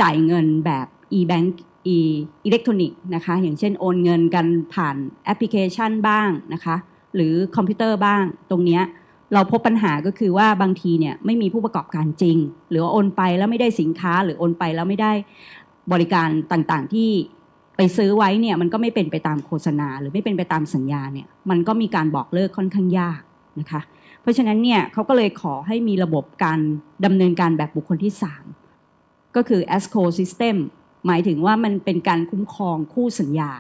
จ่ายเงินแบบ e-bank e อิเล็กทรอนิกส์นะคะ อย่างเช่นโอนเงินกันผ่านแอปพลิเคชันบ้างนะคะ หรือคอมพิวเตอร์บ้าง ตรงนี้เราพบปัญหาก็คือว่าบางทีเนี่ยไม่มีผู้ประกอบการจริง หรือว่าโอนไปแล้วไม่ได้สินค้า หรือโอนไปแล้วไม่ได้บริการต่างๆที่ ไปซื้อไว้เนี่ยมันก็ไม่เป็นไปตามโฆษณา หรือไม่เป็นไปตามสัญญาเนี่ยมันก็มีการบอกเลิกค่อนข้างยากนะคะ เพราะฉะนั้นเนี่ยเขาก็เลยขอให้มีระบบการดำเนินการแบบบุคคลที่ 3 ก็คือ ESCO system หมายถึงว่ามันเป็นการคุ้มครองคู่สัญญา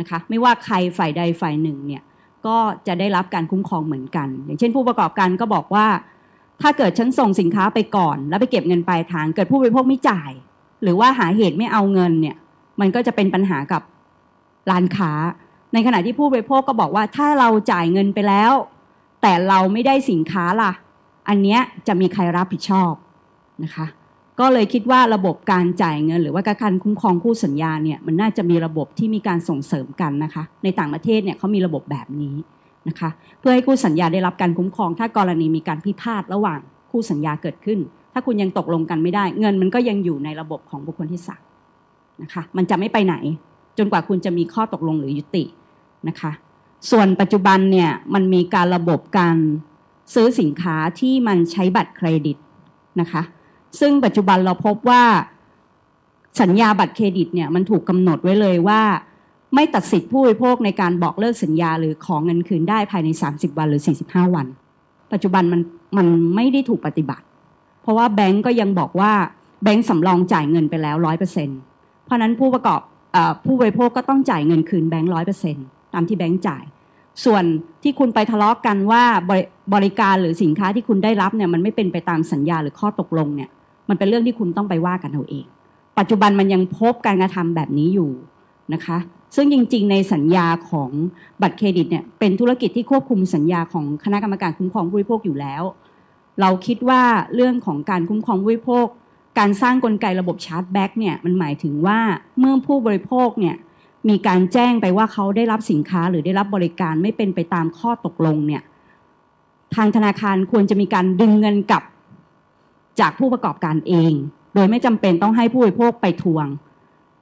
นะคะไม่ว่าใครฝ่ายใดฝ่ายหนึ่งเนี่ยก็จะได้รับการคุ้มครองเหมือนกัน อย่างเช่น ผู้ประกอบการก็บอกว่า ถ้าเกิดฉันส่งสินค้าไปก่อน แล้วไปเก็บเงินปลายทางเกิดผู้บริโภคไม่จ่าย หรือว่าหาเหตุไม่เอาเงินเนี่ย มันก็จะเป็นปัญหากับร้านค้า ในขณะที่ผู้บริโภคก็บอกว่าถ้าเราจ่ายเงินไปแล้ว แต่เราไม่ได้สินค้าล่ะ อันเนี้ยจะมีใครรับผิดชอบนะคะ ก็เลยคิดว่าระบบการจ่ายเงิน หรือว่าการคุ้มครองคู่สัญญาเนี่ยมันน่าจะมีระบบที่มีการส่งเสริมกันนะคะ ในต่างประเทศเนี่ยเขามีระบบแบบนี้นะคะ เพื่อให้คู่สัญญาได้รับการคุ้มครอง ถ้ากรณีมีการพิพาทระหว่างคู่สัญญาเกิดขึ้น ถ้าคุณยังตกลงกันไม่ได้ เงินมันก็ยังอยู่ในระบบของบุคคลที่สาม นะคะ มันจะไม่ไปไหน จนกว่าคุณจะมีข้อตกลงหรือยุตินะคะ ส่วนปัจจุบันเนี่ยมันมีการระบบการซื้อสินค้าที่มันใช้บัตรเครดิตนะคะ ซึ่งปัจจุบันเราพบว่าสัญญาบัตรเครดิตเนี่ยมันถูกกำหนดไว้เลยว่า ไม่ตัดสิทธิผู้บริโภคในการบอกเลิกสัญญาหรือของเงินคืนได้ภายใน 30 วันหรือ 45 วัน ปัจจุบันมันมันไม่ได้ถูกปฏิบัติ เพราะว่าแบงก์ก็ยังบอกว่าแบงก์สำรองจ่ายเงินไปแล้วร้อยเปอร์เซ็น เพราะนั้นผู้ประกอบอผู้บริโภคก็ต้องจ่ายเงินคืนแบงก์ร้อยเปอร์เซ็นต์ตามที่แบงก์จ่าย ส่วนที่คุณไปทะเลาะกกันว่าบริการหรือสินค้าที่คุณได้รับเนี่ยมันไม่เป็นไปตามสัญญาหรือข้อตกลงเนี่ยมันเป็นเรื่องที่คุณต้องไปว่ากันเอาเอง ปัจจุบันมันยังพบการกระทำแบบนี้อยู่นะคะ ซึ่งจริง ๆ ในสัญญาของบัตรเครดิตเนี่ยเป็นธุรกิจที่ควบคุมสัญญาของคณะกรรมการคุ้มครองผู้บริโภคอยู่แล้ว เราคิดว่าเรื่องของการคุ้มครองผู้บริโภค การสร้างกลไกระบบ chargeback เนี่ยมันหมายถึงว่าเมื่อผู้บริโภคเนี่ยมีการแจ้งไปว่าเขาได้รับสินค้าหรือได้รับบริการไม่เป็นไปตามข้อตกลงเนี่ยทางธนาคารควรจะมีการดึงเงินกลับจากผู้ประกอบการเอง โดยไม่จำเป็นต้องให้ผู้บริโภคไปทวง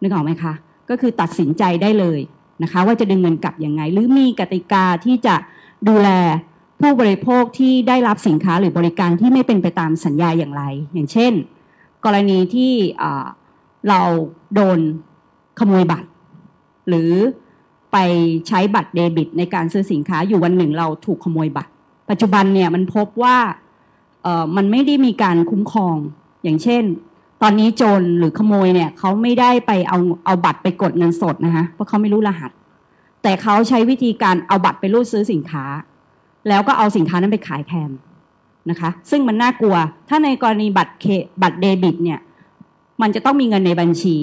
นึกออกไหมคะก็คือตัดสินใจได้เลยนะคะ ว่าจะดึงเงินกลับยังไง หรือมีกติกาที่จะดูแลผู้บริโภคที่ได้รับสินค้าหรือบริการที่ไม่เป็นไปตามสัญญาอย่างไร อย่างเช่น กรณีที่เราโดนขโมยบัตร หรือไปใช้บัตรเดบิต ในการซื้อสินค้าอยู่วันหนึ่งเราถูกขโมยบัตร ปัจจุบันเนี่ยมันพบว่ามันไม่ได้มีการคุ้มครองอย่างเช่น ตอนนี้โจรหรือขโมยเนี่ยเขาไม่ได้ไปเอาเอาบัตรไปกดเงินสดนะคะเพราะเขาไม่รู้รหัส แต่เขาใช้วิธีการเอาบัตรไปรูดซื้อสินค้า แล้วก็เอาสินค้านั้นไปขายแทน นะคะ ซึ่งมันน่ากลัว ถ้าในกรณีบัตรเคบัตรเดบิตเนี่ยมันจะต้องมีเงินในบัญชี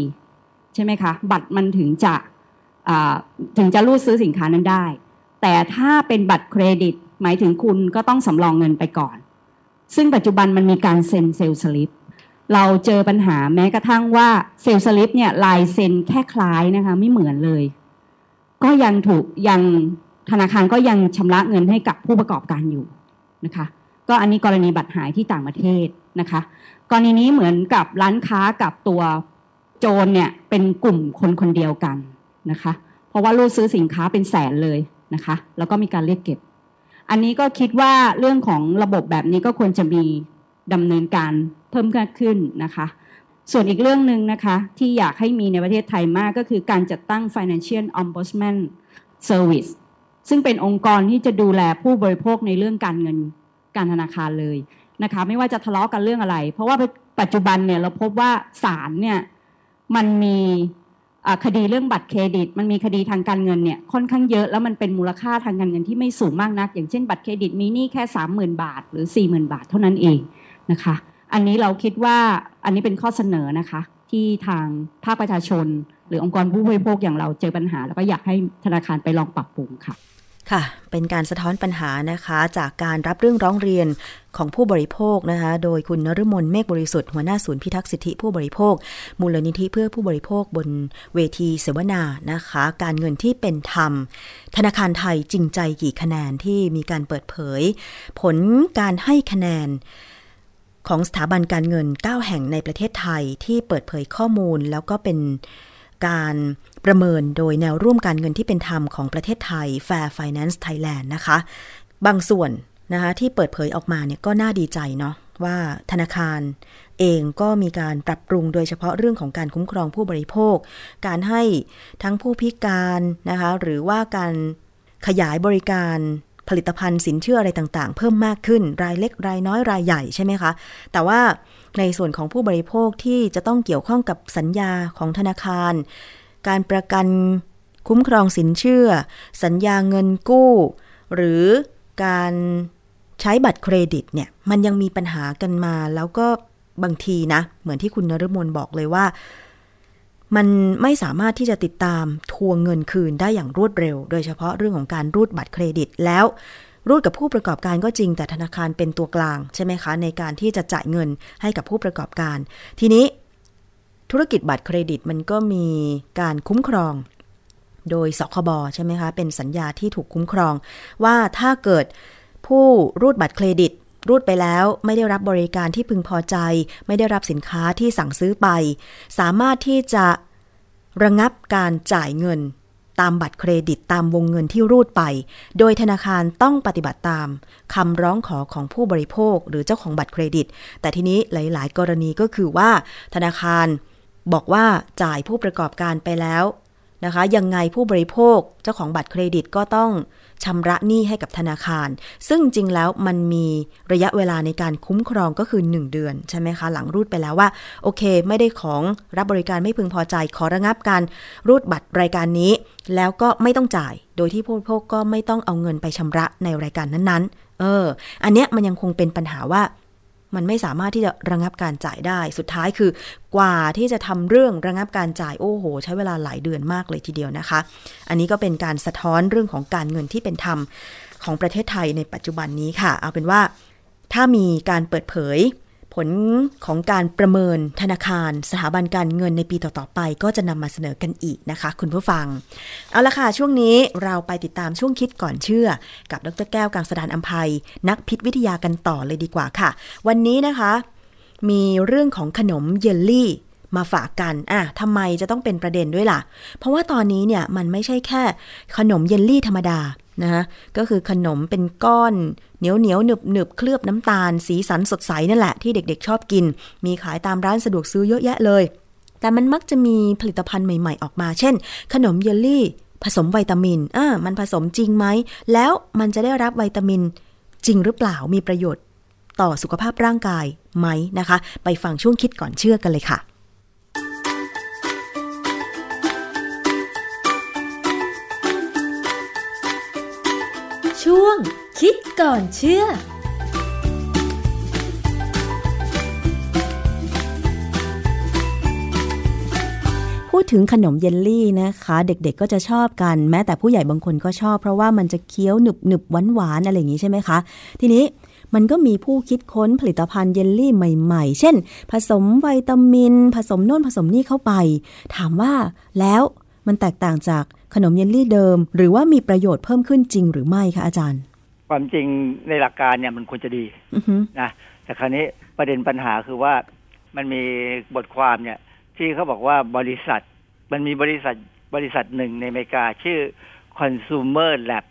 ใช่ไหมคะ บัตรมันถึงจะถึงจะรูดซื้อสินค้านั้นได้ แต่ถ้าเป็นบัตรเครดิต หมายถึงคุณก็ต้องสำรองเงินไปก่อน ซึ่งปัจจุบันมันมีการเซ็นเซลล์สลิปเราเจอปัญหาแม้กระทั่งว่าเซลล์สลิปเนี่ยลายเซ็นแค่คล้ายนะคะ ไม่เหมือนเลย ก็ยังถูกยังธนาคารก็ยังชำระเงินให้กับผู้ประกอบการอยู่นะคะ ก็อันนี้กรณีบัตรหายที่ต่างประเทศนะคะ กรณีนี้เหมือนกับร้านค้ากับตัวโจรเนี่ยเป็นกลุ่มคนคนเดียวกันนะคะ เพราะว่ารูดซื้อสินค้าเป็นแสนเลยนะคะ แล้วก็มีการเรียกเก็บ อันนี้ก็คิดว่าเรื่องของระบบแบบนี้ก็ควรจะมีดำเนินการเพิ่มขึ้นนะคะ ส่วนอีกเรื่องหนึ่งนะคะที่อยากให้มีในประเทศไทยมากก็คือการจัดตั้ง Financial Ombudsman Service ซึ่งเป็นองค์กรที่จะดูแลผู้บริโภคในเรื่องการเงิน การธนาคารเลยนะคะ ไม่ว่าจะทะเลาะกันเรื่องอะไร เพราะว่าปัจจุบันเนี่ยเราพบว่าศาลเนี่ยมันมีคดีเรื่องบัตรเครดิต มันมีคดีทางการเงินเนี่ยค่อนข้างเยอะแล้วมันเป็นมูลค่าทางการเงินที่ไม่สูงมากนัก อย่างเช่นบัตรเครดิตมีหนี้แค่สามหมื่นบาท หรือสี่หมื่นบาทเท่านั้นเองนะคะ อันนี้เราคิดว่าอันนี้เป็นข้อเสนอนะคะ ที่ทางภาคประชาชน หรือองค์กรผู้บริโภคอย่างเราเจอปัญหา แล้วก็อยากให้ธนาคารไปลองปรับปรุงค่ะ ค่ะ เป็นการสะท้อนปัญหานะคะ จากการรับเรื่องร้องเรียนของผู้บริโภคนะคะ โดยคุณนฤมลเมฆบริสุทธิ์หัวหน้าศูนย์พิทักษ์สิทธิผู้บริโภค มูลนิธิเพื่อผู้บริโภคบนเวทีเสวนานะคะ การเงินที่เป็นธรรม ธนาคารไทยจริงใจกี่คะแนนที่มีการเปิดเผย ผลการให้คะแนนของสถาบันการเงิน 9 แห่งในประเทศไทยที่เปิดเผยข้อมูลแล้วก็เป็น การประเมินโดยแนวร่วมการเงินที่เป็นธรรมของประเทศไทย Fair Finance Thailand นะคะ บางส่วนนะคะที่เปิดเผยออกมาเนี่ยก็น่าดีใจเนาะว่าธนาคารเองก็มีการปรับปรุงโดยเฉพาะเรื่องของการคุ้มครองผู้บริโภค การให้ทั้งผู้พิการนะคะหรือว่าการขยายบริการ ผลิตภัณฑ์สินเชื่ออะไรต่างๆ เพิ่มมากขึ้นรายเล็กรายน้อยรายใหญ่ใช่ไหมคะ แต่ว่าในส่วนของผู้บริโภคที่จะต้องเกี่ยวข้องกับสัญญาของธนาคาร การประกันคุ้มครองสินเชื่อ สัญญาเงินกู้ หรือการใช้บัตรเครดิตเนี่ยมันยังมีปัญหากันมาแล้วก็บางทีนะ เหมือนที่คุณนฤมลบอกเลยว่า มันไม่สามารถที่จะติดตามทวงเงินคืนได้อย่างรวดเร็ว โดยเฉพาะเรื่องของการรูดบัตรเครดิตแล้วรูดกับผู้ประกอบการก็จริงแต่ธนาคารเป็นตัวกลางใช่ไหมคะ ในการที่จะจ่ายเงินให้กับผู้ประกอบการ ทีนี้ธุรกิจบัตรเครดิตมันก็มีการคุ้มครอง โดยสคบใช่ไหมคะ เป็นสัญญาที่ถูกคุ้มครอง ว่าถ้าเกิดผู้รูดบัตรเครดิต รูดไปแล้วไม่ได้รับบริการที่พึงพอใจ ไม่ได้รับสินค้าที่สั่งซื้อไป สามารถที่จะระงับการจ่ายเงิน ตามบัตรเครดิตตามวงเงินที่รูดไป โดยธนาคารต้องปฏิบัติตามคำร้องขอของผู้บริโภคหรือเจ้าของบัตรเครดิต แต่ทีนี้หลาย ๆ กรณีก็คือว่า ธนาคารบอกว่าจ่ายผู้ประกอบการไปแล้วนะคะ ยังไงผู้บริโภคเจ้าของบัตรเครดิตก็ต้อง ชำระหนี้ให้กับธนาคาร ซึ่งจริงแล้วมันมีระยะเวลาในการคุ้มครองก็คือ 1 เดือน ใช่ไหมคะ หลังรูดไปแล้วว่า โอเค ไม่ได้ของรับบริการไม่พึงพอใจขอระงับการรูดบัตรรายการนี้ แล้วก็ไม่ต้องจ่าย โดยที่ผู้บริโภคก็ไม่ต้องเอาเงินไปชำระในรายการนั้นๆ เออ อันเนี้ยมันยังคงเป็นปัญหาว่า มันไม่สามารถที่จะระงับการจ่ายได้ สุดท้ายคือกว่าที่จะทำเรื่องระงับการจ่ายโอ้โห ใช้เวลาหลายเดือนมากเลยทีเดียวนะคะ อันนี้ก็เป็นการสะท้อนเรื่องของการเงินที่เป็นธรรมของประเทศไทยในปัจจุบันนี้ค่ะ เอาเป็นว่าถ้ามีการเปิดเผย ผลของการประเมินธนาคาร สถาบันการเงินในปีต่อ ๆ ไป ก็จะนำมาเสนอกันอีกนะคะ คุณผู้ฟัง เอาละค่ะ ช่วงนี้เราไปติดตามช่วงคิดก่อนเชื่อ กับดรแก้วกังสดานอัมภัย นักพิษวิทยากันต่อเลยดีกว่าค่ะ วันนี้นะคะ มีเรื่องของขนมเยลลี่มาฝากกัน อะทำไมจะต้องเป็นประเด็นด้วยล่ะ เพราะว่าตอนนี้เนี่ยมันไม่ใช่แค่ขนมเยลลี่ธรรมดา นะคะก็คือขนมเป็นก้อนเหนียวเหนียวหนึบหนึบเคลือบน้ำตาล สีสันสดใสนั่นแหละที่เด็กๆ ชอบกิน มีขายตามร้านสะดวกซื้อเยอะแยะเลย แต่มันมักจะมีผลิตภัณฑ์ใหม่ๆออกมา เช่น ขนมเยลลี่ ผสมวิตามินอ่ามันผสมจริงไหม แล้วมันจะได้รับวิตามินจริงหรือเปล่ามีประโยชน์ต่อสุขภาพร่างกายไหมนะคะ ไปฟังช่วงคิดก่อนเชื่อกันเลยค่ะ ช่วง คิดก่อนเชื่อพูดถึงขนมเยลลี่นะคะ เด็กๆก็จะชอบกัน แม้แต่ผู้ใหญ่บางคนก็ชอบ เพราะว่ามันจะเคี้ยวหนึบหนึบหวานหวานๆอะไรอย่างนี้ใช่ไหมคะ ทีนี้มันก็มีผู้คิดค้นผลิตภัณฑ์เยลลี่ใหม่ ๆ เช่น ผสมวิตามิน ผสมโน่นผสมนี่เข้าไป ถามว่าแล้ว มันแตกต่างจากขนมเยลลี่เดิม หรือว่ามีประโยชน์เพิ่มขึ้นจริงหรือไม่คะอาจารย์ ความจริงในหลักการเนี่ยมันควรจะดีอือฮึนะแต่คราวนี้ประเด็นปัญหาคือว่ามันมีบทความเนี่ย ที่เขาบอกว่าบริษัท มันมีบริษัทบริษัทหนึ่งในอเมริกาชื่อ Consumer Lab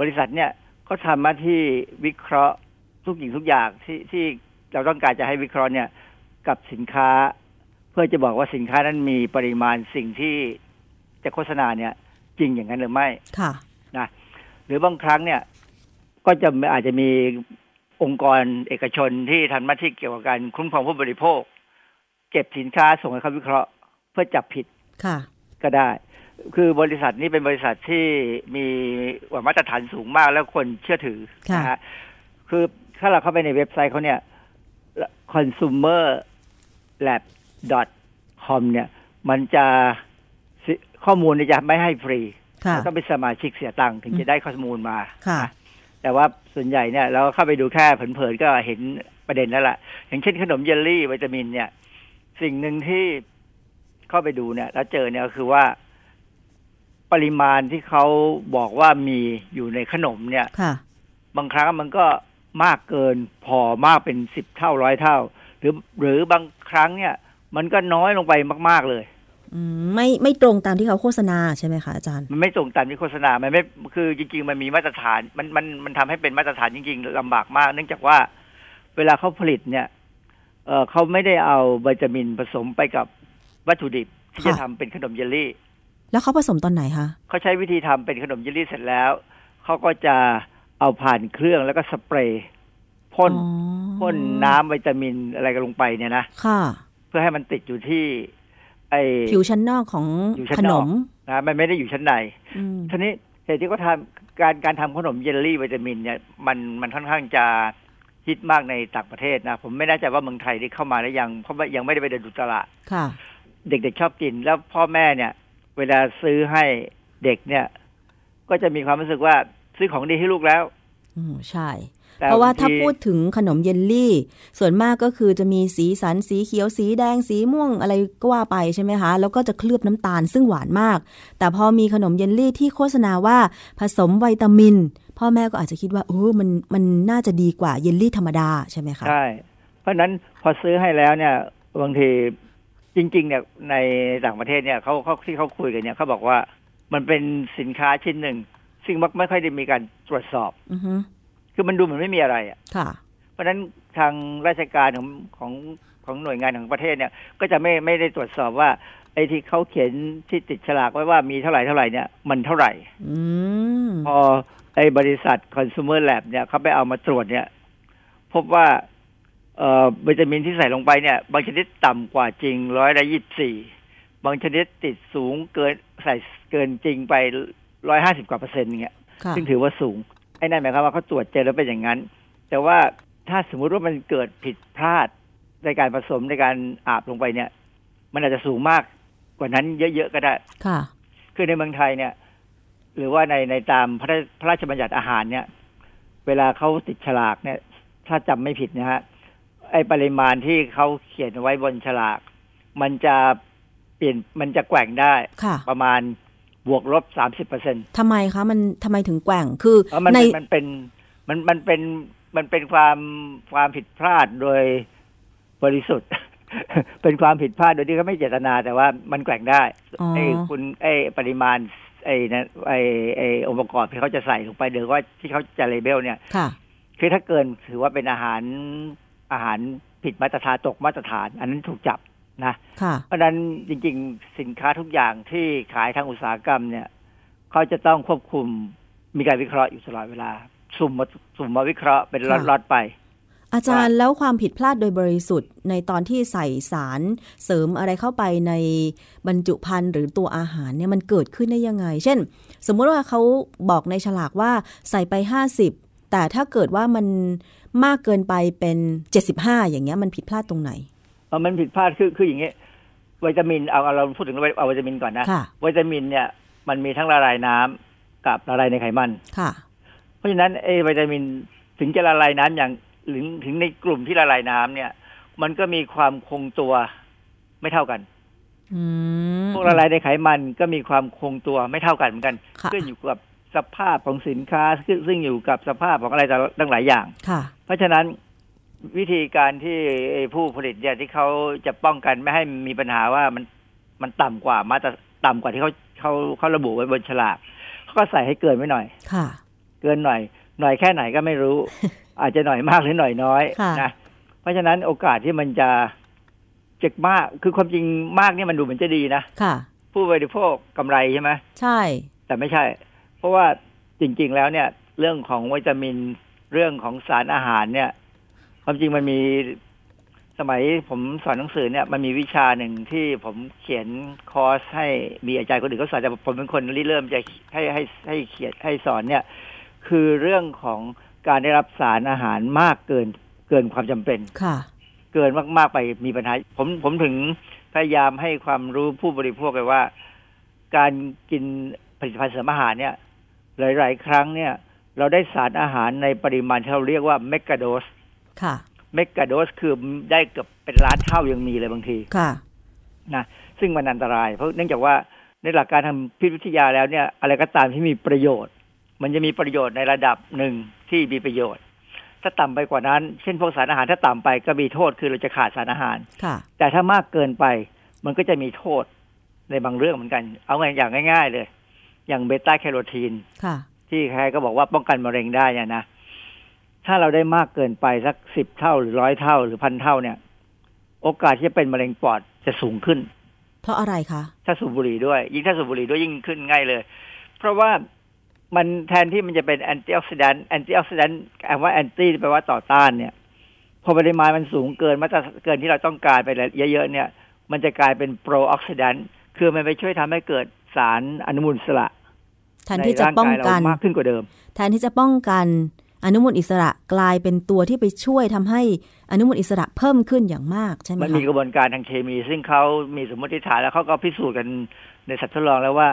บริษัทเนี่ยเขาทำหน้าที่วิเคราะห์ทุกสิ่งทุกอย่างที่ที่เราต้องการจะให้วิเคราะห์เนี่ยกับสินค้า เพื่อจะบอกว่าสินค้านั้นมีปริมาณสิ่งที่ จะโฆษณาเนี่ย จริงอย่างนั้นหรือไม่ค่ะนะหรือบางครั้งเนี่ย ก็จะอาจจะมีองค์กรเอกชนที่ทำหน้าที่เกี่ยวกับการคุ้มครองผู้บริโภค เก็บสินค้าส่งให้เขาวิเคราะห์ เพื่อจับผิดค่ะ ก็ได้ คือบริษัทนี้เป็นบริษัทที่มีมาตรฐานสูงมากแล้วคนเชื่อถือค่ะนะฮะคือถ้าเราเข้าไปในเว็บไซต์เขาเนี่ย consumer lab com เนี่ย มันจะสิ ข้อมูลเนี่ยจะไม่ให้ฟรีค่ะเราต้องเป็นสมาชิกเสียตังค์ถึงจะได้ข้อมูลมาค่ะนะแต่ว่าส่วนใหญ่เนี่ยเราเข้าไปดูแค่เผินๆก็เห็นประเด็นแล้วล่ะ อย่างเช่นขนมเยลลี่วิตามิน เนี่ย สิ่งหนึ่งที่เข้าไปดูเนี่ย แล้วเจอเนี่ยก็คือว่า ปริมาณที่เขาบอกว่ามีอยู่ในขนมเนี่ยค่ะบางครั้งมันก็มากเกินพอมากเป็นสิบเท่าร้อยเท่า หรือหรือบางครั้งเนี่ย มันก็น้อยลงไปมาก ๆเลยอืม ไม่ไม่ตรงตามที่เขาโฆษณาใช่ไหมคะอาจารย์ มันไม่ตรงตามที่โฆษณา มันไม่คือจริง ๆ มันมีมาตรฐาน มันมันมันทำให้เป็นมาตรฐานจริง ๆลำบากมาก เนื่องจากว่าเวลาเขาผลิตเนี่ยเออเขาไม่ได้เอาวิตามินผสมไปกับวัตถุดิบที่ค่ะจะทำเป็นขนมเยลลี่ แล้วเขาผสมตอนไหนคะเขาใช้วิธีทำเป็นขนมเยลลี่เสร็จแล้วเขาก็จะเอาผ่านเครื่องแล้วก็สเปรย์พ่นอ๋อพ่นน้ำวิตามินอะไรกันลงไปเนี่ยนะค่ะ เพื่อให้มันติดอยู่ที่ ไอผิวชั้นนอกของผิวชั้ขนนนอกมนะมันไม่ได้อยู่ชั้นในอืมทีนี้เหตุที่เขาทำการการทำขนมเยลลี่วิตามินเนี่ยมันมันค่อนข้างจะฮิตมากในต่างประเทศนะ ผมไม่แน่ใจว่าเมืองไทยได้เข้ามาหรือยังเพราะว่ายังไม่ได้ไปเดินดูตลาดค่ะ เด็กๆชอบกิน แล้วพ่อแม่เนี่ย เวลาซื้อให้เด็กเนี่ย ก็จะมีความรู้สึกว่าซื้อของดีให้ลูกแล้ว อืมใช่แต่ เพราะว่าบงทีถ้าพูดถึงขนมเยลลี่ ส่วนมากก็คือจะมีสีสันสีเขียวสีแดงสีม่วงอะไรก็ว่าไปใช่ไหมคะ แล้วก็จะเคลือบน้ำตาลซึ่งหวานมาก แต่พอมีขนมเยลลี่ที่โฆษณาว่าผสมวิตามิน พ่อแม่ก็อาจจะคิดว่าโอ้มันมันน่าจะดีกว่าเยลลี่ธรรมดาใช่ไหมคะใช่เพราะฉะนั้นพอซื้อให้แล้วเนี่ยบางทีจริง ๆ เนี่ยในต่างประเทศเนี่ยเขาเขาที่เขาคุยกันเนี่ยเขาบอกว่ามันเป็นสินค้าชิ้นหนึ่ง ซึ่งมักไม่ค่อยได้มีการตรวจสอบอือฮึ คือมันดูเหมือนไม่มีอะไรอะค่ะเพราะฉะนั้นทางราชการของของของหน่วยงานของประเทศเนี่ย ก็จะไม่ไม่ได้ตรวจสอบว่าไอ้ที่เขาเขียนที่ติดฉลากไว้ว่ามีเท่าไหร่เท่าไหร่เนี่ยมันเท่าไหร่อืมพอไอ้บริษัท consumer lab เนี่ยเขาไปเอามาตรวจเนี่ย พบว่าเอ่อวิตามินที่ใส่ลงไปเนี่ย บางชนิดต่ำกว่าจริงร้อยละยี่สี่บางชนิดติดสูงเกินใส่เกินจริงไปร้อยห้าสิบกว่าเปอร์เซ็นต์เนี่ยค่ะซึ่งถือว่าสูง ไอ้นั่นหมายความว่าเขาตรวจเจอแล้วเป็นอย่างนั้น แต่ว่าถ้าสมมุติว่ามันเกิดผิดพลาดในการผสมในการอาบลงไปเนี่ย มันอาจจะสูงมากกว่านั้นเยอะๆก็ได้ ค่ะ คือในเมืองไทยเนี่ย หรือว่าในในตามพระราพระราชบัญญัติอาหารเนี่ย เวลาเขาติดฉลากเนี่ย ถ้าจำไม่ผิดนะฮะ ไอปริมาณที่เขาเขียนไว้บนฉลาก มันจะเปลี่ยนมันจะแกว่งได้ค่ะประมาณ บวกลบสามสิบเปอร์เซ็นต์ทำไมคะมันทำไมถึงแกว่งคือมันในเป็นมันเป็นมันมันเป็นมันเป็นความความผิดพลาดโดยบริสุทธิ์ เป็นความผิดพลาดโดยที่เขาไม่เจตนา แต่ว่ามันแกว่งได้อ๋อไอ้คุณไอ้ปริมาณไอ้นะไอ้ไอ้องค์ประกอบที่เขาจะใส่ลงไปหรือว่าที่เขาจะเลเบลเนี่ยค่ะคือถ้าเกินถือว่าเป็นอาหารอาหารผิดมาตรฐานตกมาตรฐาน อันนั้นถูกจับ นะค่ะเพราะฉะนั้นจริงๆ สินค้าทุกอย่างที่ขายทางอุตสาหกรรมเนี่ยเขาจะต้องควบคุมมีการวิเคราะห์อยู่ตลอดเวลา สุ่มมาสุ่มมาวิเคราะห์เป็นค่ะล็อตๆไป อาจารย์แล้วความผิดพลาดโดยบริสุทธิ์ในตอนที่ใส่สารเสริมอะไรเข้าไปในบรรจุภัณฑ์หรือตัวอาหารเนี่ยมันเกิดขึ้นได้ยังไง เช่น สมมุติว่าเขาบอกในฉลากว่าใส่ไป 50 แต่ถ้าเกิดว่ามันมากเกินไปเป็น 75 อย่างเงี้ยมันผิดพลาดตรงไหนเออ มันผิดพลาดคือคืออย่างนี้วิตามินเอาเอาเราพูดถึงเอาวิตามินก่อนนะค่ะวิตามินเนี่ย มันมีทั้งละลายน้ำกับละลายในไขมันค่ะ เพราะฉะนั้นไอ้วิตามินถึงจะละลายน้ำอย่างหรือถึงในกลุ่มที่ละลายน้ำเนี่ย มันก็มีความคงตัวไม่เท่ากันอืมพวกละลายในไขมันก็มีความคงตัวไม่เท่ากันเหมือนกันค่ะขึ้นอยู่กับสภาพของสินค้าซึ่งซึ่งอยู่กับสภาพของอะไรต่างหลายอย่าง ค่ะ เพราะฉะนั้น วิธีการที่ไอ้ผู้ผลิตเนี่ยที่เขาจะป้องกันไม่ให้มีปัญหาว่ามันมันต่ำกว่ามาตรต่ำกว่าที่เขาเขาเขาระบุไว้บนฉลากเขาก็ใส่ให้เกินไว้หน่อย ค่ะ เกินหน่อย หน่อยแค่ไหนก็ไม่รู้ อาจจะหน่อยมากหรือหน่อยน้อยค่ะนะเพราะฉะนั้นโอกาสที่มันจะเจ็กมากคือความจริงมากเนี่ยมันดูเหมือนจะดีนะค่ะ ผู้บริโภคกำไรใช่ไหมใช่ แต่ไม่ใช่ เพราะว่าจริง ๆ แล้วเนี่ย เรื่องของวิตามินเรื่องของสารอาหารเนี่ย ความจริงมันมีสมัยผมสอนหนังสือเนี่ยมันมีวิชาหนึ่งที่ผมเขียนคอร์สให้มีอาจารย์คนอื่นเขาสอนแต่ผมเป็นคนริเริ่มจะให้ให้ให้เขียนให้สอนเนี่ย คือเรื่องของการได้รับสารอาหารมากเกินเกินความจำเป็นค่ะ เกินมากๆไปมีปัญหา ผมผมถึงพยายามให้ความรู้ผู้บริโภคเลยว่า การกินผลิตภัณฑ์เสริมอาหารเนี่ย หลาย ๆ ครั้งเนี่ย เราได้สารอาหารในปริมาณที่เราเรียกว่าเมกะโดส ค่ะเมกะโดสคือได้เกือบเป็นล้านเท่ายังมีเลยบางทีค่ะนะซึ่งมันอันตราย เพราะเนื่องจากว่าในหลักการทางพิษวิทยาแล้วเนี่ย อะไรก็ตามที่มีประโยชน์ มันจะมีประโยชน์ในระดับหนึ่งที่มีประโยชน์ ถ้าต่ำไปกว่านั้น เช่นพวกสารอาหารถ้าต่ำไปก็มีโทษคือเราจะขาดสารอาหารค่ะแต่ถ้ามากเกินไปมันก็จะมีโทษในบางเรื่องเหมือนกัน เอาไงอย่างง่าย ๆ เลย อย่างเบต้าแคโรทีนค่ะที่ใครก็บอกว่าป้องกันมะเร็งได้เนี่ยนะ ถ้าเราได้มากเกินไปสักสิบเท่าหรือร้อยเท่าหรือพันเท่าเนี่ย โอกาสที่จะเป็นมะเร็งปอดจะสูงขึ้น เพราะอะไรคะ ถ้าสูบบุหรี่ด้วย ยิ่งถ้าสูบบุหรี่ด้วยยิ่งขึ้นง่ายเลย เพราะว่ามันแทนที่มันจะเป็น antioxidant antioxidant แปลว่า anti แปลว่าต่อต้านเนี่ย พอปริมาณมันสูงเกินมาตรเกินที่เราต้องการไปเยอะๆเนี่ย มันจะกลายเป็น pro-oxidantคือมันไปช่วยทำให้เกิดสารอนุมูลอิสระแทนที่จะป้องกันใร่างายเรามากขึ้นกว่าเดิม แทนที่จะป้องกัน อนุมูลอิสระกลายเป็นตัวที่ไปช่วยทำให้อนุมูลอิสระเพิ่มขึ้นอย่างมากใช่ไหมมันคะมีกระบวนการทางเคมี ซึ่งเขามีสมมติฐานแล้วเขาก็พิสูจน์กันในสัตว์ทดลองแล้วว่า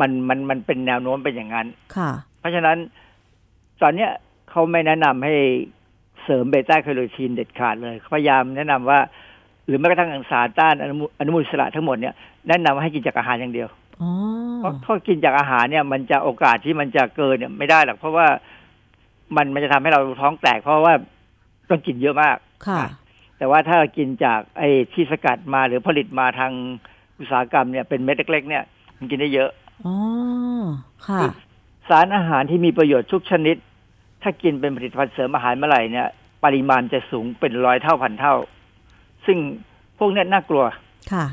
มันมันมันเป็นแนวโน้มเป็นอย่างนั้นค่ะ เพราะฉะนั้นตอนเนี้ยเขาไม่แนะนำให้เสริมเบต้าแคโรทีนเด็ดขาดเลยเขาพยายามแนะนำว่า หรือแม้กระทั่งสารต้านอนุมูลอนุมูลอิสระทั้งหมดเนี่ยแนะนำว่าให้กินจากอาหารอย่างเดียวอ๋อเพราะถ้ากินจากอาหารเนี่ย มันจะโอกาสที่มันจะเกินเนี่ยไม่ได้หรอกเพราะว่า มันมันจะทำให้เราท้องแตก เพราะว่าต้องกินเยอะมากค่ะ แต่ว่าถ้าเรากินจากไอ้ที่สกัดมาหรือผลิตมาทางอุตสาหกรรมเนี่ยเป็นเม็ดเล็ก ๆ เนี่ย มันกินได้เยอะอ๋อค่ะ สารอาหารที่มีประโยชน์ทุกชนิด ถ้ากินเป็นผลิตภัณฑ์เสริมอาหารเมื่อไหร่เนี่ย ปริมาณจะสูงเป็นร้อยเท่าพันเท่า ซึ่งพวกเนี้ยน่ากลัวค่ะ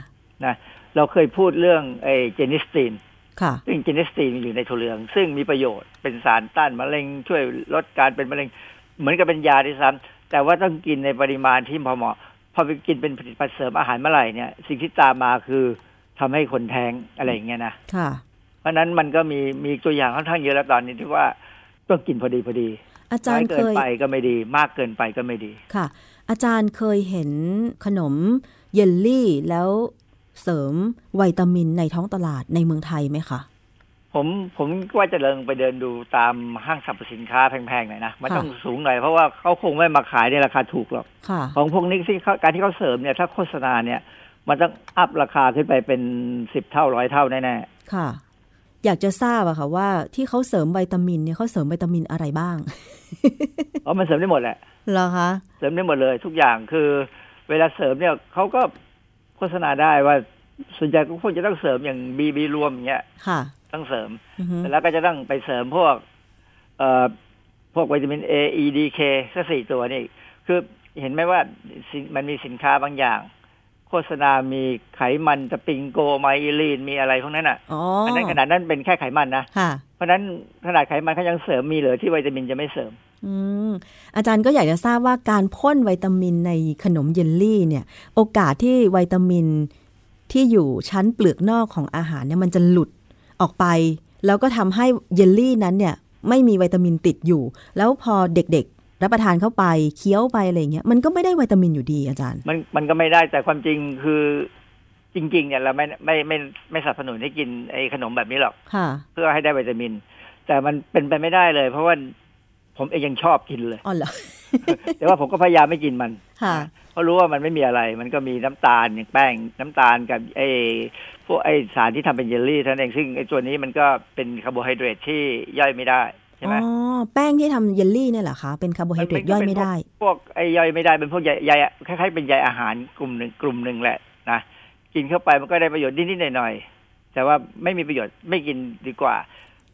นะเราเคยพูดเรื่องไอ้เจนิสตีน ค่ะซึ่งเจนิสตีนอยู่ในถั่วเหลือง ซึ่งมีประโยชน์เป็นสารต้านมะเร็งช่วยลดการเป็นมะเร็ง เหมือนกับเป็นยาที่ซ้ำแต่ว่าต้องกินในปริมาณที่พอเหมาะพอไปกินเป็นผลิตภัณฑ์เสริมอาหารเมื่อไหร่เนี่ย สิ่งที่ตามมาคือทำให้คนแท้งอะไรอย่างเงี้ยนะค่ะเพราะฉะนั้นมันก็มีมีตัวอย่างค่อนข้างเยอะแล้วตอนนี้ที่ว่าต้องกินพอดีพอดีอาจารน้ย์เกิเคนยไปก็ไม่ดี มากเกินไปก็ไม่ดีค่ะ อาจารย์เคยเห็นขนมเยลลี่แล้ว เสริมวิตามินในท้องตลาดในเมืองไทยไหมคะผมผมว่าจะเดินไปเดินดูตามห้างสรรพสินค้าแพงๆหน่อยนะมันค่ะต้องสูงหน่อยเพราะว่าเขาคงไม่มาขายในราคาถูกหรอกค่ะของพวกนี้ที่เขาการที่เขาเสริมเนี่ย ถ้าโฆษณาเนี่ย มันต้องอัพราคาขึ้นไปเป็นสิบเท่าร้อยเท่าแน่ค่ะ อยากจะทราบอะค่ะว่าที่เขาเสริมวิตามินเนี่ยเขาเสริมวิตามินอะไรบ้างๆเพราะมันเสริมได้หมดแหละเหรอคะเสริมได้หมดเลย ทุกอย่างคือ เวลาเสริมเนี่ยเขาก็ โฆษณาได้ว่าส่วนใหญ่ก็คงจะต้องเสริมอย่างบีบีรวมอย่างเงี้ยค่ะ ต้องเสริมอือฮึแล้วก็จะต้องไปเสริมพวก เอ่อพวกวิตามิน A E D K ก็สี่ตัวนี่คือเห็นไหมว่าสินมันมีสินค้าบางอย่าง โฆษณามีไขมันสปริงโกไมอิลีนมีอะไรพวกนั้นอะอ๋ออันนั้นขนาดนั้นเป็นแค่ไขมันนะค่ะเพราะฉะนั้นขนาดไขมันเขายังเสริมมีเหลือที่วิตามินจะไม่เสริม อืมอาจารย์ก็อยากจะทราบว่าการพ่นวิตามินในขนมเยลลี่เนี่ย โอกาสที่วิตามินที่อยู่ชั้นเปลือกนอกของอาหารเนี่ยมันจะหลุดออกไป แล้วก็ทำให้เยลลี่นั้นเนี่ยไม่มีวิตามินติดอยู่ แล้วพอเด็กๆ รับประทานเข้าไปเคี้ยวไปอะไรเงี้ยมันก็ไม่ได้วิตามินอยู่ดีอาจารย์ มันมันก็ไม่ได้แต่ความจริงคือจริง ๆ เนี่ยเราไม่ไม่ไม่ไม่สนับสนุนให้กินไอ้ขนมแบบนี้หรอกค่ะเพื่อให้ได้วิตามิน แต่มันเป็นไปไม่ได้เลย เพราะว่า ผมเองยังชอบกินเลยอ๋อเหรอแต่ว่าผมก็พยายามไม่กินมันค่ะเพราะรู้ว่ามันไม่มีอะไร มันก็มีน้ำตาลอย่างแป้งน้ำตาลกับไอ้พวกไอ้สารที่ทำเป็นเยลลี่เท่านั้นเองซึ่งไอ้ตัวนี้มันก็เป็นคาร์โบไฮเดรตที่ย่อยไม่ได้ใช่ไหมอ๋อแป้งที่ทำเยลลี่เนี่ยเหรอคะเป็นคาร์โบไฮเดรตย่อยไม่ได้ พวกไอ้ย่อยไม่ได้เป็นพวกใยใยคล้ายๆเป็นใยอาหารกลุ่มหนึ่งกลุ่มหนึ่งแหละนะกินเข้าไปมันก็ได้ประโยชน์นิดๆหน่อยๆแต่ว่าไม่มีประโยชน์ไม่กินดีกว่า